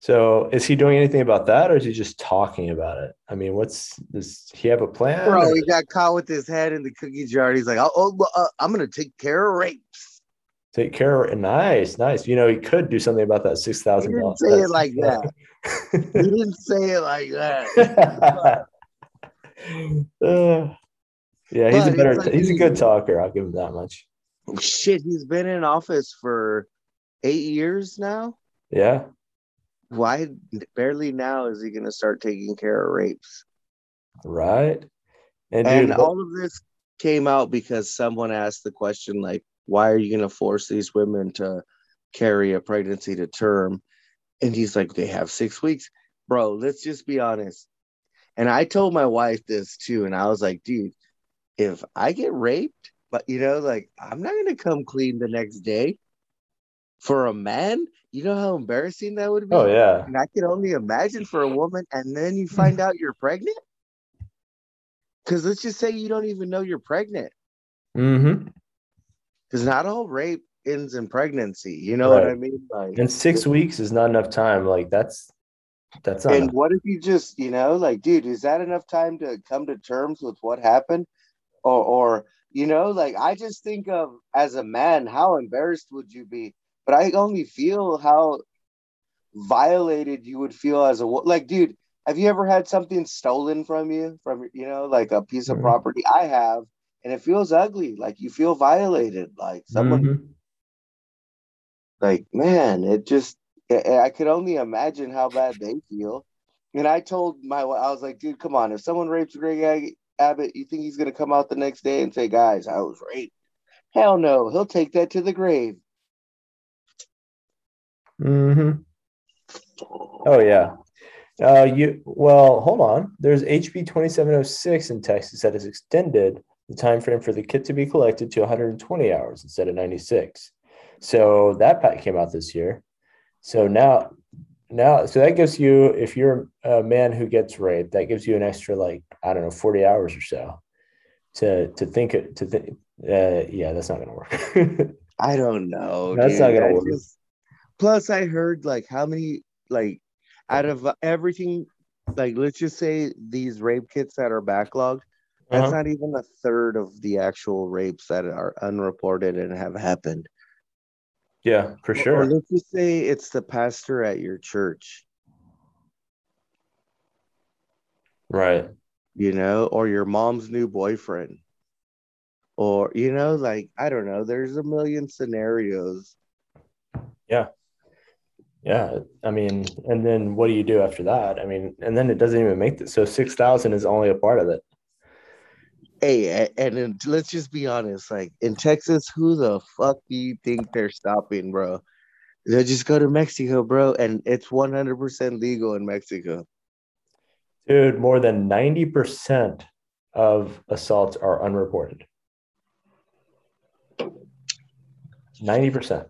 [SPEAKER 2] So is he doing anything about that, or is he just talking about it? I mean, what's does he have a plan?
[SPEAKER 1] Bro,
[SPEAKER 2] or-
[SPEAKER 1] he got caught with his head in the cookie jar. He's like, oh, oh uh, I'm gonna take care of rapes.
[SPEAKER 2] Take care. of Nice, nice. You know, he could do something about that six
[SPEAKER 1] He didn't
[SPEAKER 2] dollars.
[SPEAKER 1] say it like that. He didn't say it like that.
[SPEAKER 2] Uh, yeah, he's
[SPEAKER 1] But
[SPEAKER 2] a better.
[SPEAKER 1] like
[SPEAKER 2] he's a good talker. I'll give him that much.
[SPEAKER 1] Shit, he's been in office for eight years now.
[SPEAKER 2] Yeah,
[SPEAKER 1] Why barely now is he gonna start taking care of rapes?
[SPEAKER 2] right. And,
[SPEAKER 1] And
[SPEAKER 2] dude,
[SPEAKER 1] all of this came out because someone asked the question like, why are you gonna force these women to carry a pregnancy to term? And he's like, they have six weeks. Bro, let's just be honest. And I told my wife this too, and I was like, dude, if I get raped, but you know, like I'm not gonna come clean the next day for a man. You know how embarrassing that would be?
[SPEAKER 2] oh yeah,
[SPEAKER 1] And I can only imagine for a woman, and then you find out you're pregnant. Because let's just say you don't even know you're pregnant.
[SPEAKER 2] mm-hmm.
[SPEAKER 1] Because not all rape ends in pregnancy. You know what I mean? Like,
[SPEAKER 2] And six weeks is not enough time. Like that's that's
[SPEAKER 1] and
[SPEAKER 2] enough.
[SPEAKER 1] what if you just, you know, like, dude, is that enough time to come to terms with what happened? Or, or, you know, like, I just think of as a man, how embarrassed would you be? But I only feel how violated you would feel as a like, dude. Have you ever had something stolen from you, from you know, like a piece of
[SPEAKER 2] Mhm.
[SPEAKER 1] property? I have, and it feels ugly. Like you feel violated. Like someone
[SPEAKER 2] Mhm.
[SPEAKER 1] like man it just I, could only imagine how bad they feel and i told my i was like dude come on if someone rapes greg abbott you think he's going to come out the next day and say guys i was raped hell no he'll take that to the grave
[SPEAKER 2] Mhm. Oh yeah. Uh, you well, hold on. There's HB 2706 in Texas that has extended the time frame for the kit to be collected to 120 hours instead of 96. So that pack came out this year. So now, now, so that gives you, if you're a man who gets raped, that gives you an extra like I don't know, 40 hours or so to to think it to think. Uh, yeah, that's not gonna work.
[SPEAKER 1] I don't know.
[SPEAKER 2] That's
[SPEAKER 1] dude.
[SPEAKER 2] not gonna
[SPEAKER 1] I
[SPEAKER 2] work.
[SPEAKER 1] just- plus, I heard like how many like out of everything, like let's just say these rape kits that are backlogged. That's
[SPEAKER 2] Uh-huh.
[SPEAKER 1] not even a third of the actual rapes that are unreported and have happened.
[SPEAKER 2] Yeah, for
[SPEAKER 1] Or- Or
[SPEAKER 2] sure.
[SPEAKER 1] let's just say it's the pastor at your church,
[SPEAKER 2] Right.
[SPEAKER 1] you know, or your mom's new boyfriend. Or, you know, like, I don't know, there's a million scenarios.
[SPEAKER 2] Yeah, I mean, and then what do you do after that? I mean, and then it doesn't even make this. So six thousand is only a part of it.
[SPEAKER 1] Hey, a- and let's just be honest, like in Texas, who the fuck do you think they're stopping, bro? They'll just go to Mexico, bro, and it's 100% legal in Mexico.
[SPEAKER 2] Dude, more than ninety percent of assaults are unreported. Ninety percent.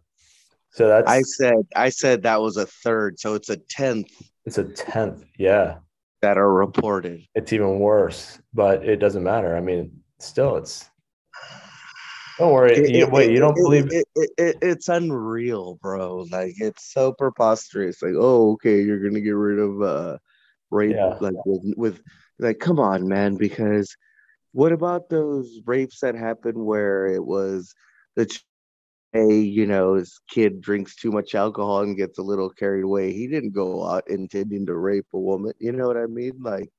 [SPEAKER 2] So that's
[SPEAKER 1] I said, I said that was a third, so it's a tenth
[SPEAKER 2] it's a tenth. Yeah,
[SPEAKER 1] that are reported.
[SPEAKER 2] it's even worse, but it doesn't matter. I mean, still, it's. Don't worry.
[SPEAKER 1] It-
[SPEAKER 2] you,
[SPEAKER 1] it-
[SPEAKER 2] wait, you don't
[SPEAKER 1] it-
[SPEAKER 2] believe?
[SPEAKER 1] it, it, it, it's unreal, bro. Like it's so preposterous. Like, oh, okay, you're gonna get rid of uh rape
[SPEAKER 2] Yeah.
[SPEAKER 1] like with with like come on, man, because what about those rapes that happened where it was the you know his kid drinks too much alcohol and gets a little carried away. He didn't go out intending to rape a woman. You know what I mean? Like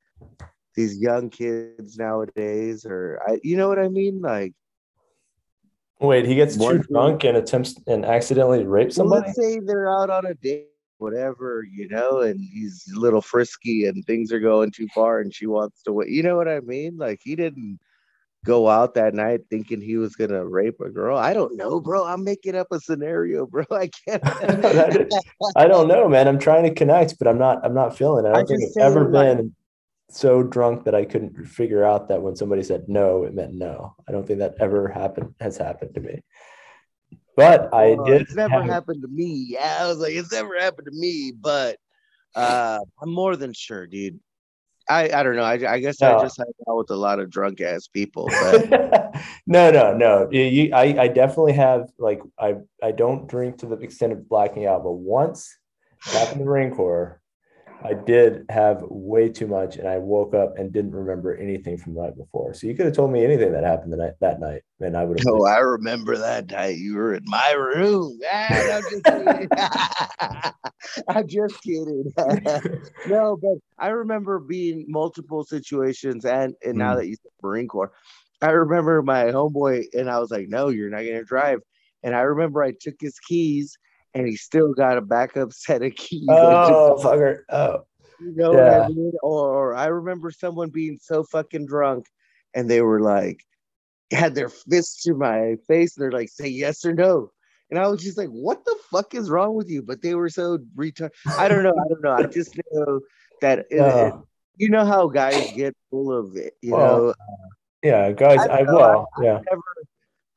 [SPEAKER 1] these young kids nowadays, or I, you know what I mean? Like
[SPEAKER 2] Wait, he gets too drunk and attempts and accidentally rapes somebody.
[SPEAKER 1] let's say they're out on a date, whatever, you know, and he's a little frisky and things are going too far and she wants to wait. You know what I mean? Like he didn't go out that night thinking he was gonna rape a girl. I don't know, bro. I'm making up a scenario, bro. I can't.
[SPEAKER 2] I don't know, man. I'm trying to connect, but I'm not. I'm not feeling it. I
[SPEAKER 1] I
[SPEAKER 2] don't think
[SPEAKER 1] just
[SPEAKER 2] I've ever
[SPEAKER 1] like-
[SPEAKER 2] been so drunk that I couldn't figure out that when somebody said no, it meant no. I don't think that ever happened. Has happened to me. But I did.
[SPEAKER 1] It's never happened to me. Yeah, I was like, it's never happened to me, but uh I'm more than sure, dude. I I don't know. I, I guess
[SPEAKER 2] No.
[SPEAKER 1] I just hang out with a lot of drunk ass people, but
[SPEAKER 2] no, no, no. You, you, I, I definitely have like I, I don't drink to the extent of blacking out, but once back in the Marine Corps, I did have way too much, and I woke up and didn't remember anything from the night before. So you could have told me anything that happened the night that night, and I would have.
[SPEAKER 1] Oh, I remember that night. You were in my room. Ah, I'm just kidding. I'm just kidding. no, but I remember being multiple situations, and and now
[SPEAKER 2] Mm.
[SPEAKER 1] that you said Marine Corps, I remember my homeboy, and I was like, "No, you're not gonna drive." And I remember I took his keys, and he still got a backup set of keys.
[SPEAKER 2] oh, fucker! Oh,
[SPEAKER 1] You know what
[SPEAKER 2] Yeah.
[SPEAKER 1] I mean? Or, I remember someone being so fucking drunk and they were like, had their fists to my face. And they're like, say yes or no. And I was just like, what the fuck is wrong with you? But they were so retarded. I don't know. I don't know. I just know that,
[SPEAKER 2] Yeah.
[SPEAKER 1] Uh, it- uh. you know how guys get full of it, you
[SPEAKER 2] Well,
[SPEAKER 1] know?
[SPEAKER 2] yeah, guys.
[SPEAKER 1] I
[SPEAKER 2] I, well, yeah.
[SPEAKER 1] Never,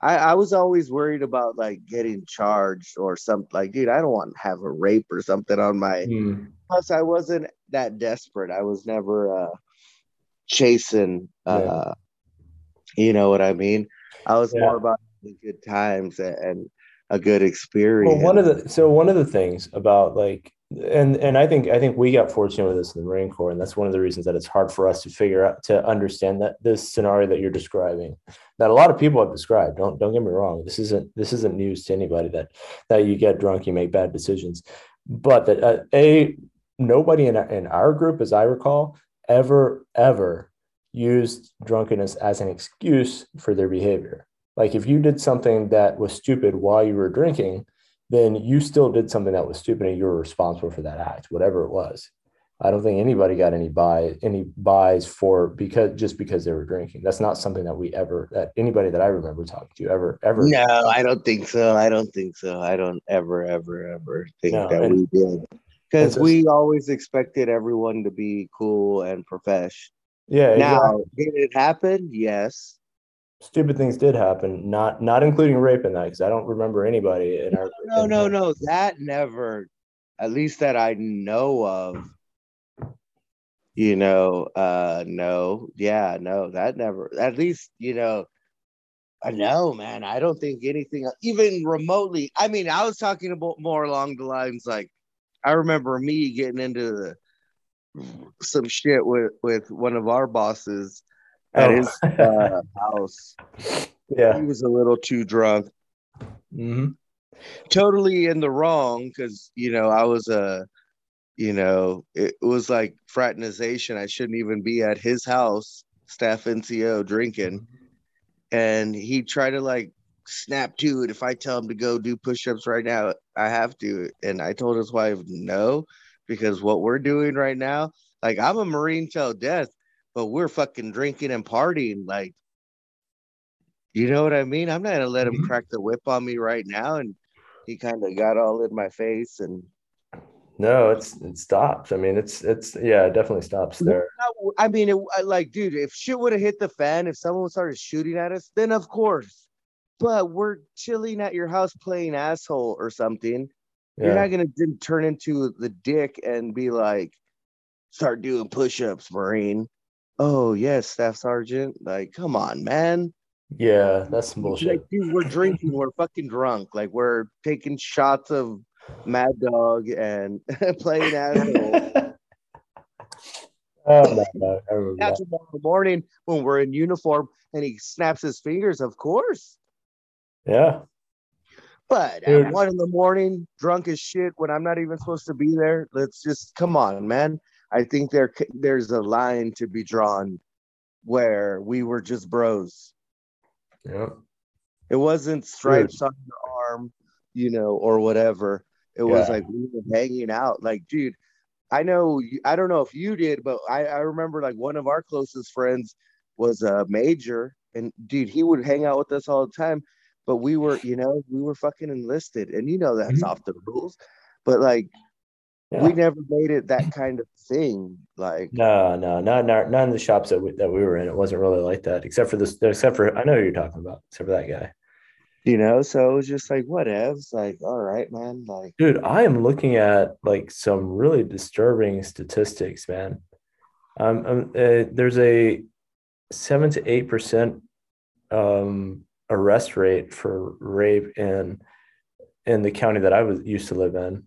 [SPEAKER 1] I, I was always worried about like getting charged or something. Like, dude, I don't want to have a rape or something on my
[SPEAKER 2] Hmm.
[SPEAKER 1] plus I wasn't that desperate. I was never uh chasing uh you know what I mean? I was
[SPEAKER 2] Yeah.
[SPEAKER 1] more about the good times and, and a good experience.
[SPEAKER 2] Well, one of the so one of the things about like and and I think I think we got fortunate with this in the Marine Corps, and that's one of the reasons that it's hard for us to figure out to understand that this scenario that you're describing, that a lot of people have described. Don't don't get me wrong. This isn't this isn't news to anybody that that you get drunk, you make bad decisions, but that uh, a nobody in in our group, as I recall, ever ever used drunkenness as an excuse for their behavior. Like if you did something that was stupid while you were drinking, then you still did something that was stupid and you were responsible for that act, whatever it was. I don't think anybody got any buy any buys for because just because they were drinking. That's not something that we ever that anybody that I remember talking to ever ever.
[SPEAKER 1] No, I don't think so. I don't think so. I don't ever, ever, ever think
[SPEAKER 2] No,
[SPEAKER 1] that
[SPEAKER 2] and-
[SPEAKER 1] we did. because we always expected everyone to be cool and profesh.
[SPEAKER 2] Yeah.
[SPEAKER 1] Now, did it happen? Yes.
[SPEAKER 2] Stupid things did happen, not not including rape in that, because I don't remember anybody in our.
[SPEAKER 1] No, no, no. That never, at least that I know of. You know, uh, no, yeah, no, that never. At least you know, I know, man. I don't think anything, even remotely. I mean, I was talking about more along the lines like, I remember me getting into the some shit with with one of our bosses at oh. his uh, house.
[SPEAKER 2] Yeah,
[SPEAKER 1] he was a little too drunk.
[SPEAKER 2] Mm-hmm.
[SPEAKER 1] Totally in the wrong because you know I was a, you know, it was like fraternization. I shouldn't even be at his house, staff NCO, drinking, and he tried to like snap to it. If I tell him to go do push-ups right now, I have to. And I told his wife no, because what we're doing right now, like I'm a Marine till death, but we're fucking drinking and partying. Like, you know what I mean? I'm not gonna let him mm-hmm. crack the whip on me right now. And he kind of got all in my face and
[SPEAKER 2] no, it's it stops. I mean, it's it's yeah, it definitely stops there.
[SPEAKER 1] I mean, it, like, dude, if shit would have hit the fan, if someone started shooting at us, then of course but we're chilling at your house playing asshole or something. Yeah. You're not gonna turn into the dick and be like, start doing push-ups, Marine. Oh yes, Staff Sergeant. Like, come on, man.
[SPEAKER 2] Yeah, that's some bullshit.
[SPEAKER 1] Like, dude, we're drinking, we're fucking drunk. Like, we're taking shots of Mad Dog and playing asshole.
[SPEAKER 2] oh no, no, I remember that.
[SPEAKER 1] tomorrow morning when we're in uniform and he snaps his fingers. Of course.
[SPEAKER 2] Yeah.
[SPEAKER 1] But Dude. at one in the morning, drunk as shit, when I'm not even supposed to be there, let's just come on, man. I think there there's a line to be drawn where we were just bros.
[SPEAKER 2] Yeah.
[SPEAKER 1] It wasn't stripes Dude. on your arm, you know, or whatever. It was like we were hanging out. Like, dude, I know I don't know if you did, but I, I remember like one of our closest friends was a major, and dude, he would hang out with us all the time but we were, you know, we were fucking enlisted, and you know that's mm-hmm. off the rules. But like, yeah. we never made it that kind of thing. Like,
[SPEAKER 2] no, no, not not none of the shops that we, that we were in. It wasn't really like that, except for this. Except for I know who you're talking about. Except for that guy.
[SPEAKER 1] You know, so it was just like whatevs. Like, all right, man. Like,
[SPEAKER 2] dude, I am looking at like some really disturbing statistics, man. Um, um uh, there's a seven to eight percent um arrest rate for rape in in the county that I was used to live in.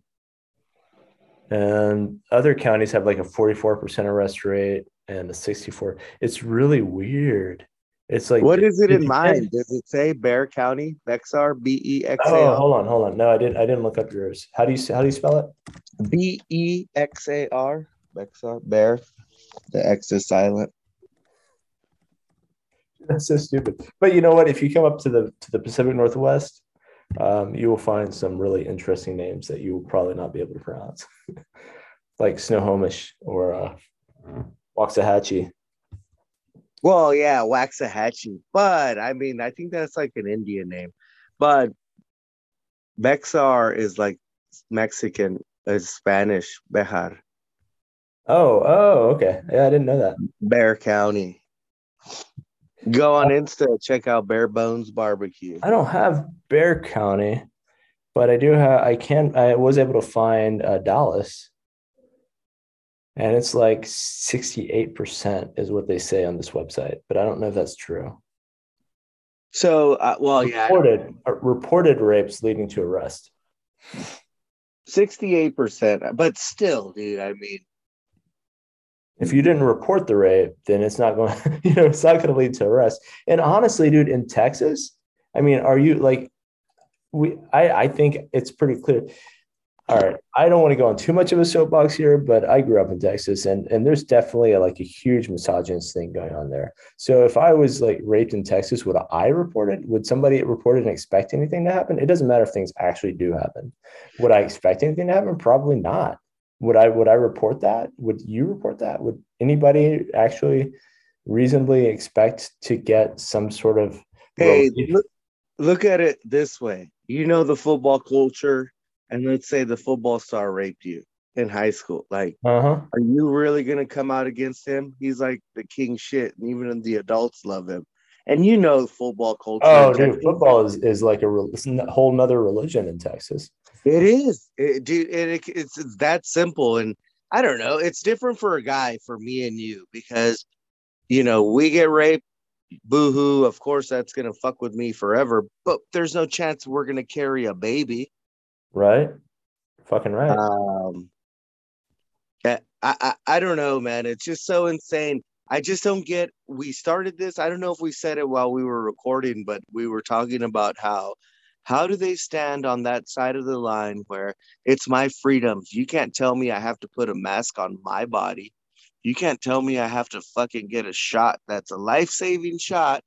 [SPEAKER 2] And other counties have like a 44% arrest rate and a 64. It's really weird. It's like
[SPEAKER 1] what is it in mind? Does it say Bexar County? Bexar B E X A R.
[SPEAKER 2] Oh, hold on, hold on. No, I didn't I didn't look up yours. How do you how do you spell it?
[SPEAKER 1] B E X A R. Bexar Bear. The X is silent.
[SPEAKER 2] That's so stupid. But you know what? If you come up to the to the Pacific Northwest, um, you will find some really interesting names that you will probably not be able to pronounce, like Snohomish or uh, Waxahachie.
[SPEAKER 1] Well, yeah, Waxahachie. But I mean, I think that's like an Indian name. But Bexar is like Mexican, is Spanish, Bejar.
[SPEAKER 2] Oh, oh, okay. Yeah, I didn't know that.
[SPEAKER 1] Bear County. Go on Insta, check out Bare Bones Barbecue.
[SPEAKER 2] I don't have Bear County, but I do have. I can. I was able to find uh, Dallas, and it's like sixty-eight percent is what they say on this website. But I don't know if that's true.
[SPEAKER 1] So, uh, well,
[SPEAKER 2] reported, yeah, uh, reported rapes leading to arrest.
[SPEAKER 1] Sixty-eight percent, but still, dude. I mean,
[SPEAKER 2] if you didn't report the rape, then it's not going, you know, it's not going to lead to arrest. And honestly, dude, in Texas, I mean, are you like, we, I, I think it's pretty clear. All right, I don't want to go on too much of a soapbox here, but I grew up in Texas, and and there's definitely a, like a huge misogynist thing going on there. So if I was like raped in Texas, would I report it? Would somebody report it and expect anything to happen? It doesn't matter if things actually do happen. Would I expect anything to happen? Probably not would I would I report that? Would you report that? Would anybody actually reasonably expect to get some sort of
[SPEAKER 1] hey look, look at it this way you know the football culture and let's say the football star raped you in high school. Like,
[SPEAKER 2] Uh-huh.
[SPEAKER 1] are you really gonna come out against him? He's like the king shit, and even the adults love him. And you know football culture.
[SPEAKER 2] Oh, dude, football is, is like a re- a whole nother religion in Texas.
[SPEAKER 1] It is, it, dude, and it, it's it's that simple. And I don't know, it's different for a guy, for me and you, because you know we get raped, boohoo. Of course, that's gonna fuck with me forever. But there's no chance we're gonna carry a baby.
[SPEAKER 2] Right? Fucking right.
[SPEAKER 1] Um, I, I I don't know, man. It's just so insane. I just don't get. We started this. I don't know if we said it while we were recording, but we were talking about how how do they stand on that side of the line where it's my freedoms. You can't tell me I have to put a mask on my body. You can't tell me I have to fucking get a shot that's a life saving shot.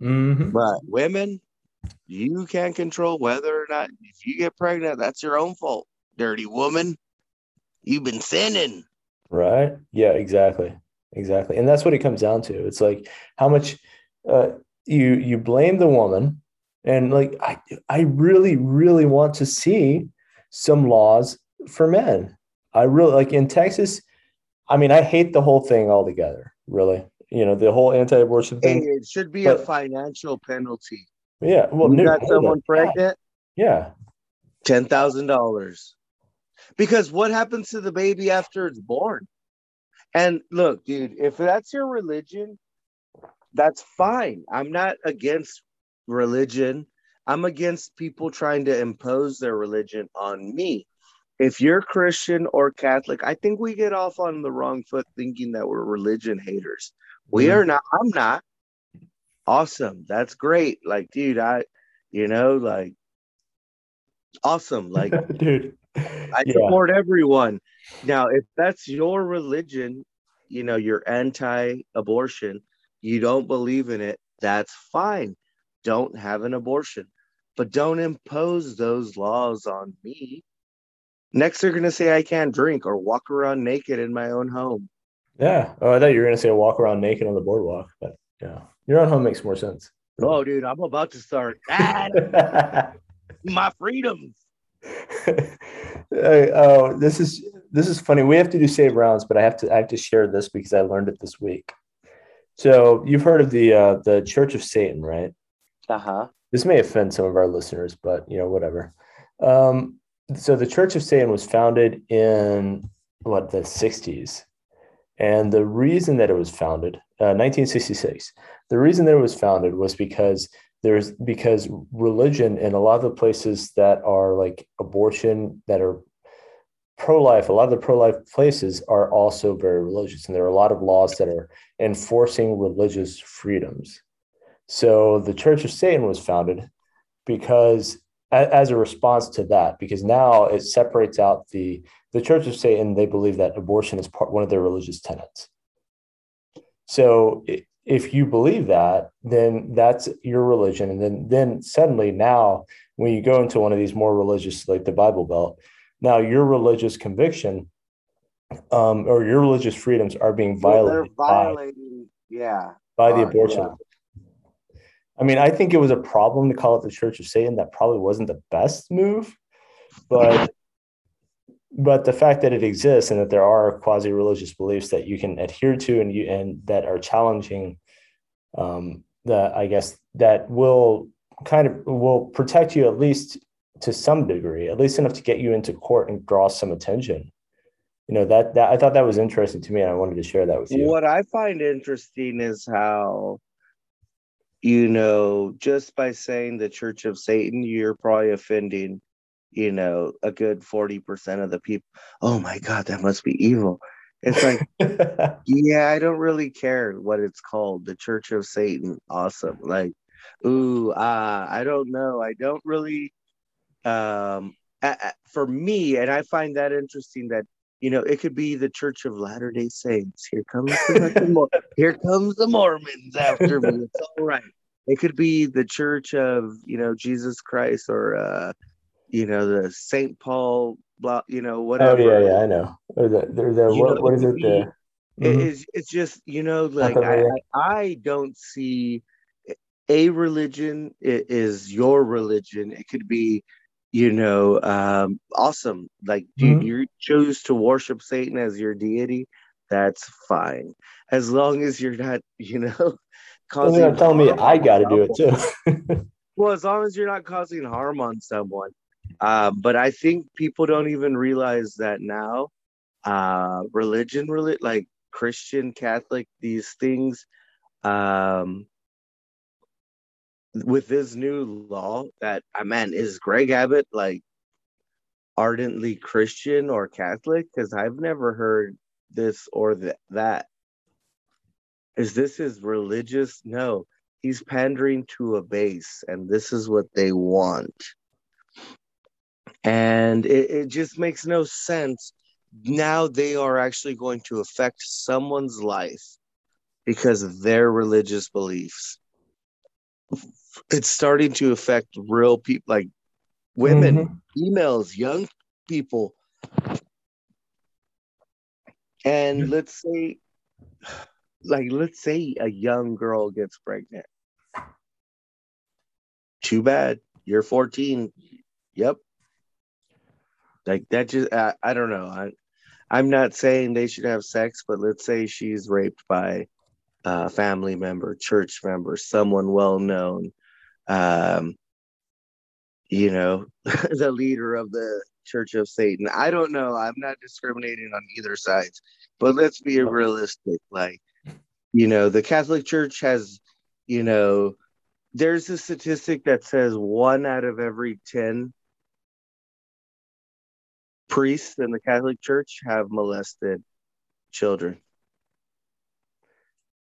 [SPEAKER 2] hmm
[SPEAKER 1] But women, you can't control whether or not if you get pregnant, that's your own fault. Dirty woman. You've been sinning.
[SPEAKER 2] Right? Yeah, exactly. Exactly. And that's what it comes down to. It's like how much uh, you you blame the woman and like I I really really want to see some laws for men. I really like in Texas I mean I hate the whole thing altogether, really. You know, the whole anti-abortion
[SPEAKER 1] Hey,
[SPEAKER 2] thing.
[SPEAKER 1] it should be a financial penalty.
[SPEAKER 2] Yeah. Well,
[SPEAKER 1] you
[SPEAKER 2] no,
[SPEAKER 1] got someone pregnant,
[SPEAKER 2] Yeah.
[SPEAKER 1] ten thousand dollars. Because what happens to the baby after it's born? And look, dude, if that's your religion, that's fine. I'm not against religion. I'm against people trying to impose their religion on me. If you're Christian or Catholic, I think we get off on the wrong foot thinking that we're religion haters. We
[SPEAKER 2] Mhm.
[SPEAKER 1] are not. I'm not. Awesome. That's great. Like, dude, I, you know, like, awesome. Like,
[SPEAKER 2] dude.
[SPEAKER 1] I
[SPEAKER 2] yeah.
[SPEAKER 1] support everyone. Now, if that's your religion, you know, you're anti-abortion, you don't believe in it, that's fine. Don't have an abortion. But don't impose those laws on me. Next, they're going to say I can't drink or walk around naked in my own home.
[SPEAKER 2] Yeah. Oh, I thought you were gonna say walk around naked on the boardwalk, but yeah, your own home makes more sense.
[SPEAKER 1] Oh, dude, I'm about to start. Ah, my freedoms.
[SPEAKER 2] Hey, oh, this is this is funny. We have to do save rounds, but I have to I have to share this because I learned it this week. So you've heard of the uh, the Church of Satan, right?
[SPEAKER 1] Uh huh.
[SPEAKER 2] This may offend some of our listeners, but you know whatever. Um, so the Church of Satan was founded in what the '60s, and the reason that it was founded, uh, 1966. The reason that it was founded was because there's because religion in a lot of the places that are like abortion that are pro-life a lot of the pro-life places are also very religious. And there are a lot of laws that are enforcing religious freedoms. So the church of satan was founded because as a response to that because now it separates out the the church of satan they believe that abortion is part one of their religious tenets. So if you believe that then that's your religion and then then suddenly now when you go into one of these more religious like the bible belt now your religious conviction um, or your religious freedoms are being violated by.
[SPEAKER 1] Yeah.
[SPEAKER 2] by the
[SPEAKER 1] uh,
[SPEAKER 2] abortion
[SPEAKER 1] yeah.
[SPEAKER 2] I mean, I think it was a problem to call it the Church of Satan. That probably wasn't the best move, but but the fact that it exists and that there are quasi-religious beliefs that you can adhere to and you and that are challenging, um, that I guess that will kind of will protect you at least to some degree, at least enough to get you into court and draw some attention. You know that that I thought that was interesting to me, and I wanted to share that with you.
[SPEAKER 1] What I find interesting is how, you know, just by saying the Church of Satan, you're probably offending, you know, a good 40% of the people. Oh my God, that must be evil. It's like, yeah, I don't really care what it's called. The Church of Satan. Awesome. Like, ooh, uh, I don't know. I don't really, um, for me, and I find that interesting that you know, it could be the Church of Latter Day Saints. Here comes the Mor- here comes the Mormons after me. It's all right. It could be the Church of you know Jesus Christ or uh, you know the Saint Paul. Blah, you know whatever.
[SPEAKER 2] oh
[SPEAKER 1] whatever.
[SPEAKER 2] yeah, yeah, I know. Or the, what,
[SPEAKER 1] know,
[SPEAKER 2] what
[SPEAKER 1] it
[SPEAKER 2] is it? The,
[SPEAKER 1] It
[SPEAKER 2] Mhm.
[SPEAKER 1] is. It's just you know like I, I don't see a religion i- is your religion. It could be you know, um, awesome. Like mm-hmm. you, you choose to worship Satan as your deity, that's fine. As long as you're not, you know,
[SPEAKER 2] causing. Well, telling me I got to do it too.
[SPEAKER 1] well, as long as you're not causing harm on someone. Uh, but I think people don't even realize that now. Uh, religion, really, like Christian, Catholic, these things. Um, with this new law that I mean, is Greg Abbott like ardently Christian or Catholic? Because I've never heard this or th- that. Is this his religious? No, he's pandering to a base, and this is what they want. And it, it just makes no sense. Now they are actually going to affect someone's life because of their religious beliefs it's starting to affect real people like women, mm-hmm. females, young people. And let's say like let's say a young girl gets pregnant. Too bad. You're 14. Yep. Like that just I, I don't know. I I'm not saying they should have sex, but let's say she's raped by a family member, church member, someone well known um, you know, the leader of the Church of Satan. I don't know. I'm not discriminating on either sides, but let's be realistic. Like, you know, the Catholic Church has, you know, there's a statistic that says one out of every 10 priests in the Catholic Church have molested children.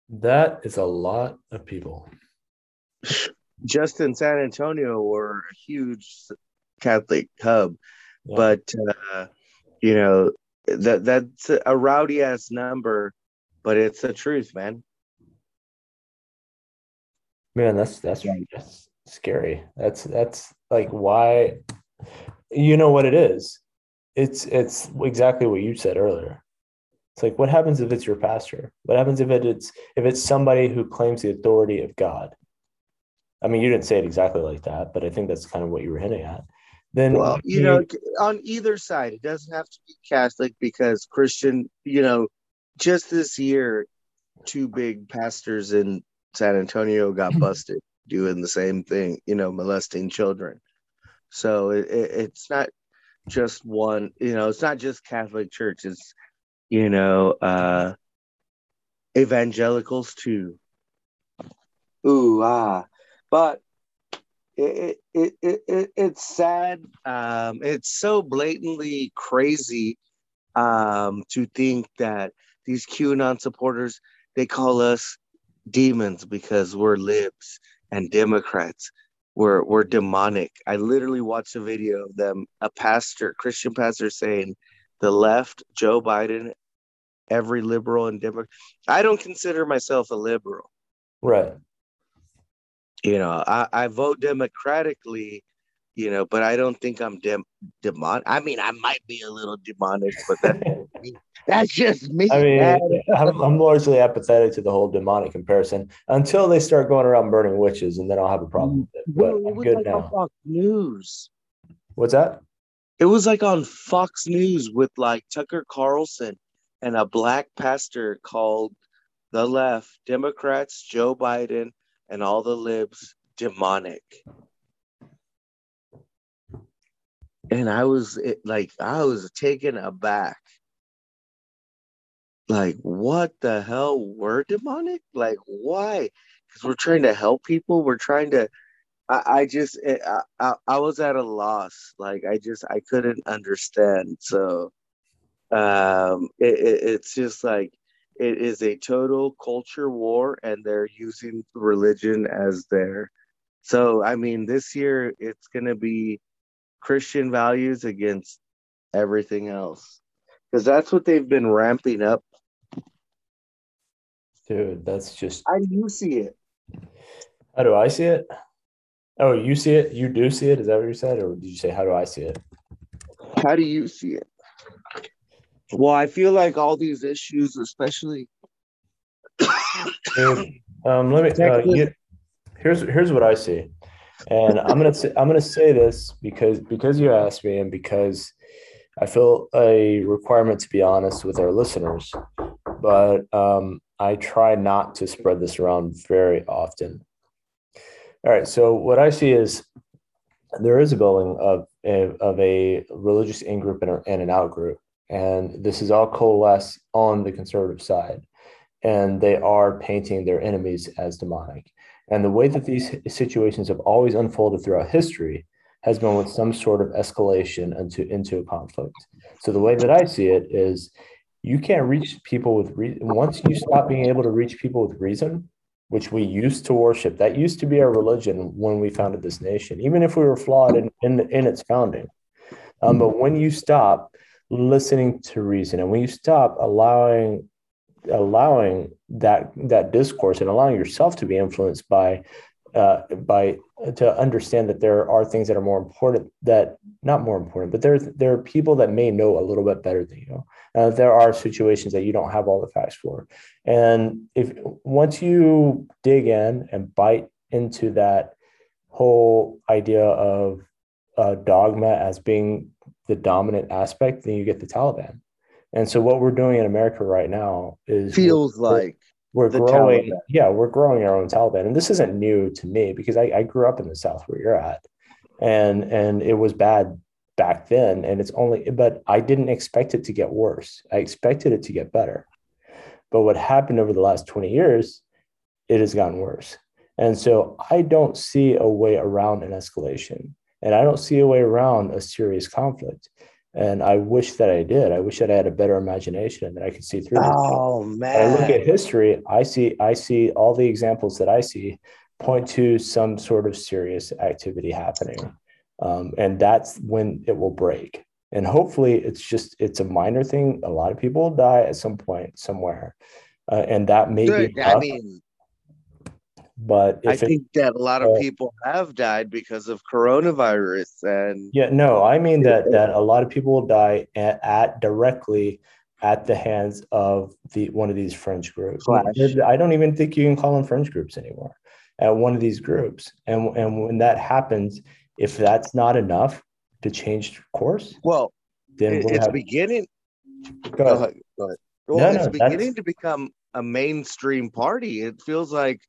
[SPEAKER 2] That is a lot of people.
[SPEAKER 1] just in San Antonio, we're a huge Catholic hub, yeah. but uh, you know that that's a rowdy ass number, but it's the truth, man.
[SPEAKER 2] Man, that's that's that's scary. That's that's like why you know what it is. It's it's exactly what you said earlier. It's like what happens if it's your pastor? What happens if it's if it's somebody who claims the authority of God? I mean, you didn't say it exactly like that, but I think that's kind of what you were hinting at. Then,
[SPEAKER 1] well, you, you know, on either side, it doesn't have to be Catholic because Christian, you know, just this year, two big pastors in San Antonio got busted doing the same thing, you know, molesting children. So it, it, it's not just one, you know, it's not just Catholic Church. It's, you know, uh, evangelicals too. Ooh, ah, but it, it, it, it it's sad. Um, it's so blatantly crazy um, to think that these QAnon supporters they call us demons because we're libs and Democrats. We're we're demonic. I literally watched a video of them, a pastor, Christian pastor, saying the left, Joe Biden, every liberal and Democrat. I don't consider myself a liberal.
[SPEAKER 2] Right
[SPEAKER 1] you know i, I vote democratically you know but i don't think i'm dem- demonic i mean i might be a little demonic but that's, that's just me
[SPEAKER 2] i mean I'm, I'm, largely apathetic to the whole demonic comparison until they start going around burning witches and then i'll have a problem with it but well, i'm good like now
[SPEAKER 1] fox news
[SPEAKER 2] what's that
[SPEAKER 1] it was like on fox news with like tucker carlson and a black pastor called the left democrats joe biden and all the libs demonic. And I was like, I was taken aback. Like, what the hell? We're demonic? Like, why? Because we're trying to help people. We're trying to. I, I just, I, I, I was at a loss. Like, I just, I couldn't understand. So, um, it, it, it's just like it is a total culture war and they're using religion as their so i mean this year it's going to be christian values against everything else because that's what they've been ramping up
[SPEAKER 2] dude that's just
[SPEAKER 1] how do you see it
[SPEAKER 2] how do i see it oh you see it you do see it is that what you said or did you say how do i see it
[SPEAKER 1] how do you see it well, I feel like all these issues, especially.
[SPEAKER 2] um, let me. Uh, you, here's here's what I see. And I'm gonna say, I'm gonna say this because because you asked me, and because I feel a requirement to be honest with our listeners. But um, I try not to spread this around very often. All right. So what I see is there is a building of a, of a religious in group and, and an out group, and this is all coalesced on the conservative side, and they are painting their enemies as demonic. And the way that these situations have always unfolded throughout history has been with some sort of escalation into, into a conflict. So the way that I see it is you can't reach people with reason. Once you stop being able to reach people with reason, which we used to worship, that used to be our religion when we founded this nation, even if we were flawed in, in, in its founding. Um, but when you stop listening to reason and when you stop allowing allowing that that discourse and allowing yourself to be influenced by uh, by to understand that there are things that are more important that not more important, but there there are people that may know a little bit better than you. Uh, there are situations that you don't have all the facts for, and if once you dig in and bite into that whole idea of uh, dogma as being the dominant aspect, then you get the Taliban. And so what we're doing in America right now is
[SPEAKER 1] feels like
[SPEAKER 2] we're growing Taliban. yeah we're growing our own taliban and this isn't new to me because I, I, grew up in the south where you're at and and it was bad back then and it's only but i didn't expect it to get worse. I expected it to get better. But what happened over the last 20 years it has gotten worse. And so i don't see a way around an escalation and i don't see a way around a serious conflict and I wish that I did. I wish that I had a better imagination and that I could see through.
[SPEAKER 1] Oh
[SPEAKER 2] this. man! When I look at history. I see I see all the examples that I see point to some sort of serious activity happening, um, and that's when it will break. And hopefully, it's just it's a minor thing. A lot of people will die at some point somewhere, uh, and that may be. I mean, but
[SPEAKER 1] I think it, that a lot of uh, people have died because of coronavirus and
[SPEAKER 2] yeah, no, I mean that that a lot of people will die at, at directly at the hands of the one of these fringe groups. I don't even think you can call them fringe groups anymore. At one of these groups, and and when that happens, if that's not enough to change course,
[SPEAKER 1] well, then we'll it's have, beginning. Go ahead. Go ahead. Well, no, it's no, beginning to become a mainstream party. It feels like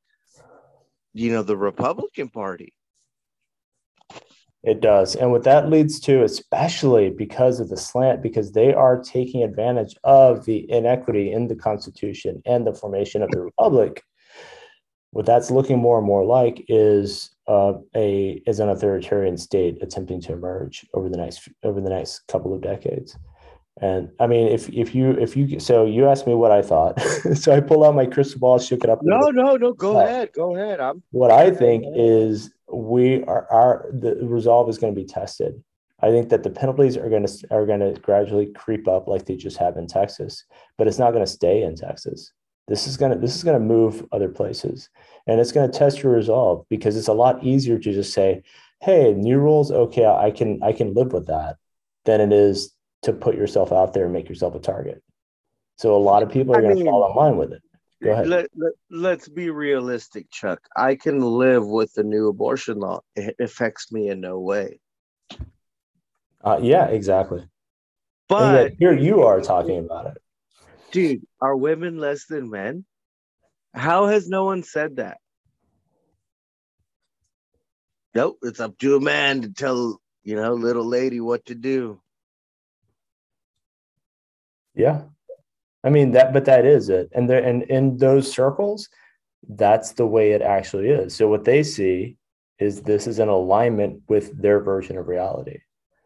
[SPEAKER 1] you know, the Republican Party.
[SPEAKER 2] It does. And what that leads to, especially because of the slant, because they are taking advantage of the inequity in the Constitution and the formation of the Republic, what that's looking more and more like is uh, a is an authoritarian state attempting to emerge over the next over the next couple of decades. And I mean, if if you if you so you asked me what I thought, so I pulled out my crystal ball, shook it up.
[SPEAKER 1] No, no, no. Go uh, ahead, go ahead. I'm.
[SPEAKER 2] What I think is we are our the resolve is going to be tested. I think that the penalties are going to are going to gradually creep up like they just have in Texas, but it's not going to stay in Texas. This is going to this is going to move other places, and it's going to test your resolve because it's a lot easier to just say, "Hey, new rules, okay, I can I can live with that," than it is to put yourself out there and make yourself a target. So a lot of people are going to fall in line with it. Go ahead.
[SPEAKER 1] Let, let, let's be realistic, Chuck. I can live with the new abortion law. It affects me in no way.
[SPEAKER 2] Uh, yeah, exactly. But here you are talking about it.
[SPEAKER 1] Dude, are women less than men? How has no one said that? Nope, it's up to a man to tell, you know, little lady what to do.
[SPEAKER 2] Yeah. I mean that but that is it. And there and in those circles, that's the way it actually is. So what they see is this is in alignment with their version of reality.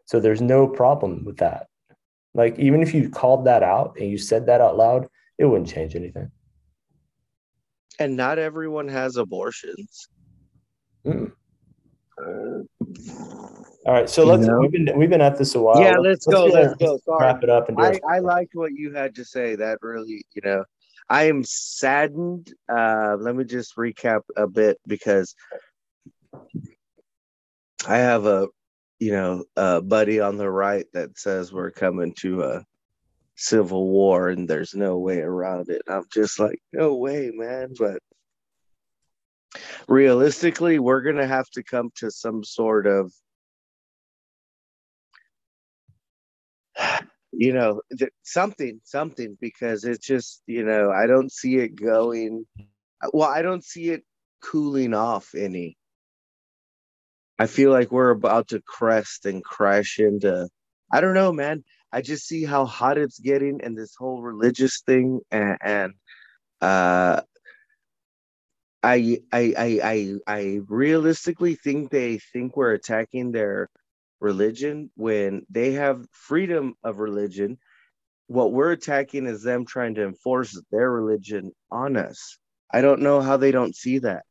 [SPEAKER 2] So there's no problem with that. Like even if you called that out and you said that out loud, it wouldn't change anything.
[SPEAKER 1] And not everyone has abortions.
[SPEAKER 2] Mm. All right, so let's. You know? We've been we've been at this a while.
[SPEAKER 1] Yeah, let's, let's go. Let's go.
[SPEAKER 2] Sorry. Wrap it up and.
[SPEAKER 1] I, I liked what you had to say. That really, you know, I am saddened. Uh, let me just recap a bit because I have a, you know, a buddy on the right that says we're coming to a civil war and there's no way around it. I'm just like, no way, man. But realistically, we're going to have to come to some sort of, you know, something, something, because it's just, you know, I don't see it going. Well, I don't see it cooling off any. I feel like we're about to crest and crash into. I don't know, man. I just see how hot it's getting and this whole religious thing, and, and uh, I, I, I, I, I realistically think they think we're attacking their religion when they have freedom of religion. What we're attacking is them trying to enforce their religion on us. I don't know how they don't see that.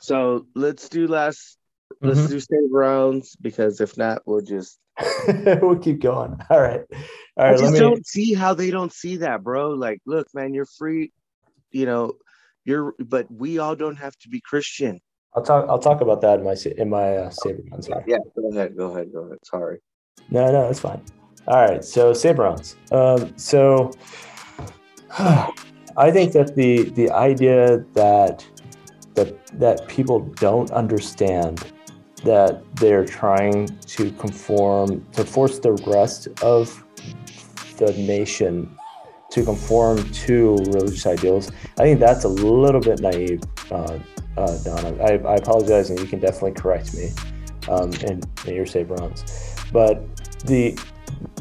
[SPEAKER 1] So let's do last. Let's mm-hmm. do saber rounds because if not, we'll just
[SPEAKER 2] we'll keep going. All right, all right.
[SPEAKER 1] I just me... don't see how they don't see that, bro. Like, look, man, you're free. You know, you're, but we all don't have to be Christian.
[SPEAKER 2] I'll talk. I'll talk about that in my in my uh, saber rounds.
[SPEAKER 1] Yeah, go ahead. Go ahead. Go ahead. Sorry.
[SPEAKER 2] No, no, that's fine. All right. So saber rounds. Um, so I think that the the idea that that that people don't understand that they're trying to conform to force the rest of the nation to conform to religious ideals. I think that's a little bit naive, uh, uh, Donna. I, I, apologize, and you can definitely correct me um, in, in your saber rounds. But the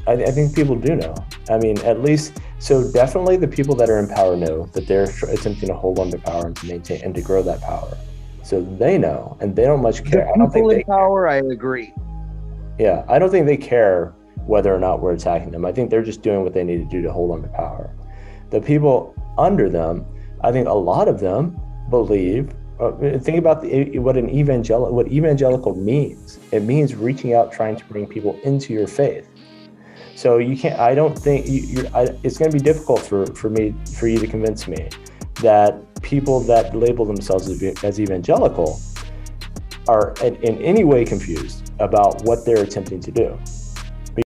[SPEAKER 2] I, I, think people do know. I mean, at least so definitely the people that are in power know that they're attempting to hold on to power and to maintain and to grow that power. So they know, and they don't much care.
[SPEAKER 1] The people in power, care. I agree.
[SPEAKER 2] Yeah, I don't think they care whether or not we're attacking them. I think they're just doing what they need to do to hold on to power. The people under them, I think a lot of them believe. Uh, think about the, what an evangelical what evangelical means. It means reaching out, trying to bring people into your faith. So you can't. I don't think you, I, it's going to be difficult for for me for you to convince me that people that label themselves as, as evangelical are in, in any way confused about what they're attempting to do.